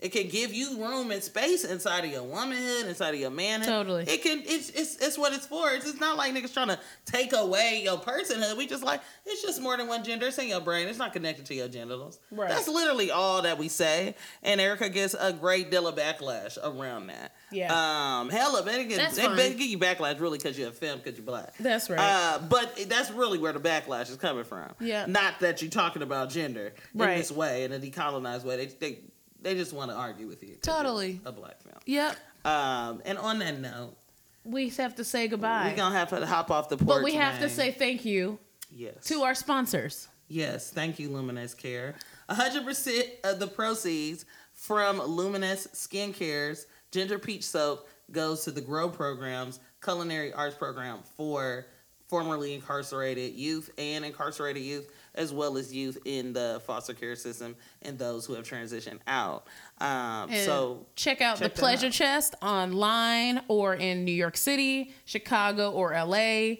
It can give you room and space inside of your womanhood, inside of your manhood. Totally. It can. It's it's it's what it's for. It's, it's not like niggas trying to take away your personhood. We just like it's just more than one gender. It's in your brain. It's not connected to your genitals. Right. That's literally all that we say. And Ericka gets a great deal of backlash around that. Yeah. Um. Hella, they get they fine. give you backlash really because you're a femme because you're black. That's right. Uh, but that's really where the backlash is coming from. Yeah. Not that you're talking about gender Right. in this way, in a decolonized way. They they they just want to argue with you're Totally. A black femme. Yep. Um. And on that note, We have to say goodbye. we're gonna have to hop off the porch. but we have to say thank you yes to our sponsors. Yes, thank you, Luminous Care. 100% of the proceeds from Luminous Skincare's Ginger Peach Soap goes to the GROW program's culinary arts program for formerly incarcerated youth and incarcerated youth, as well as youth in the foster care system and those who have transitioned out. Um, so, check out check the Pleasure out. Chest online or in New York City, Chicago, or LA.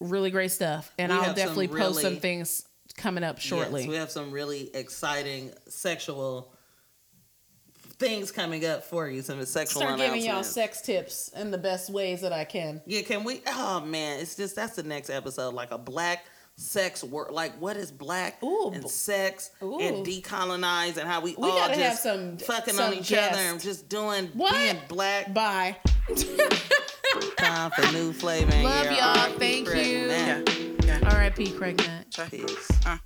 Really great stuff. And We I'll have some definitely post some things coming up shortly. yes, we have some really exciting sexual things coming up for you, some sexual Start giving y'all sex tips in the best ways that I can. Yeah, can we? Oh man, it's just that's the next episode, like a black sex work. Like what is black Ooh, and sex Ooh. and decolonize and how we, We all just have some- fucking some on each guests. other and just doing What? being black. Bye. Time for new flavor. Love here. y'all. R.I.P. Thank Craig you. Mack. Yeah. R.I.P. Craig Mack. Peace. Uh.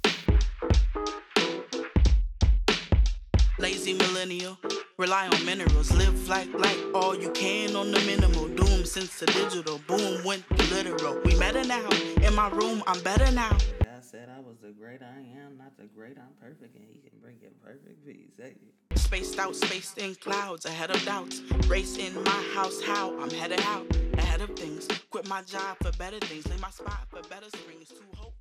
Lazy millennial, rely on minerals, live like like all you can on the minimal. Doom since the digital boom went literal. We better now. In my room, I'm better now. God said I was the great I am, not the great I'm perfect, and He can bring it perfect peace. Hey. Spaced out, spaced in clouds, ahead of doubts. Race in my house, how I'm headed out, ahead of things. Quit my job for better things, lay my spot for better springs. Too hope.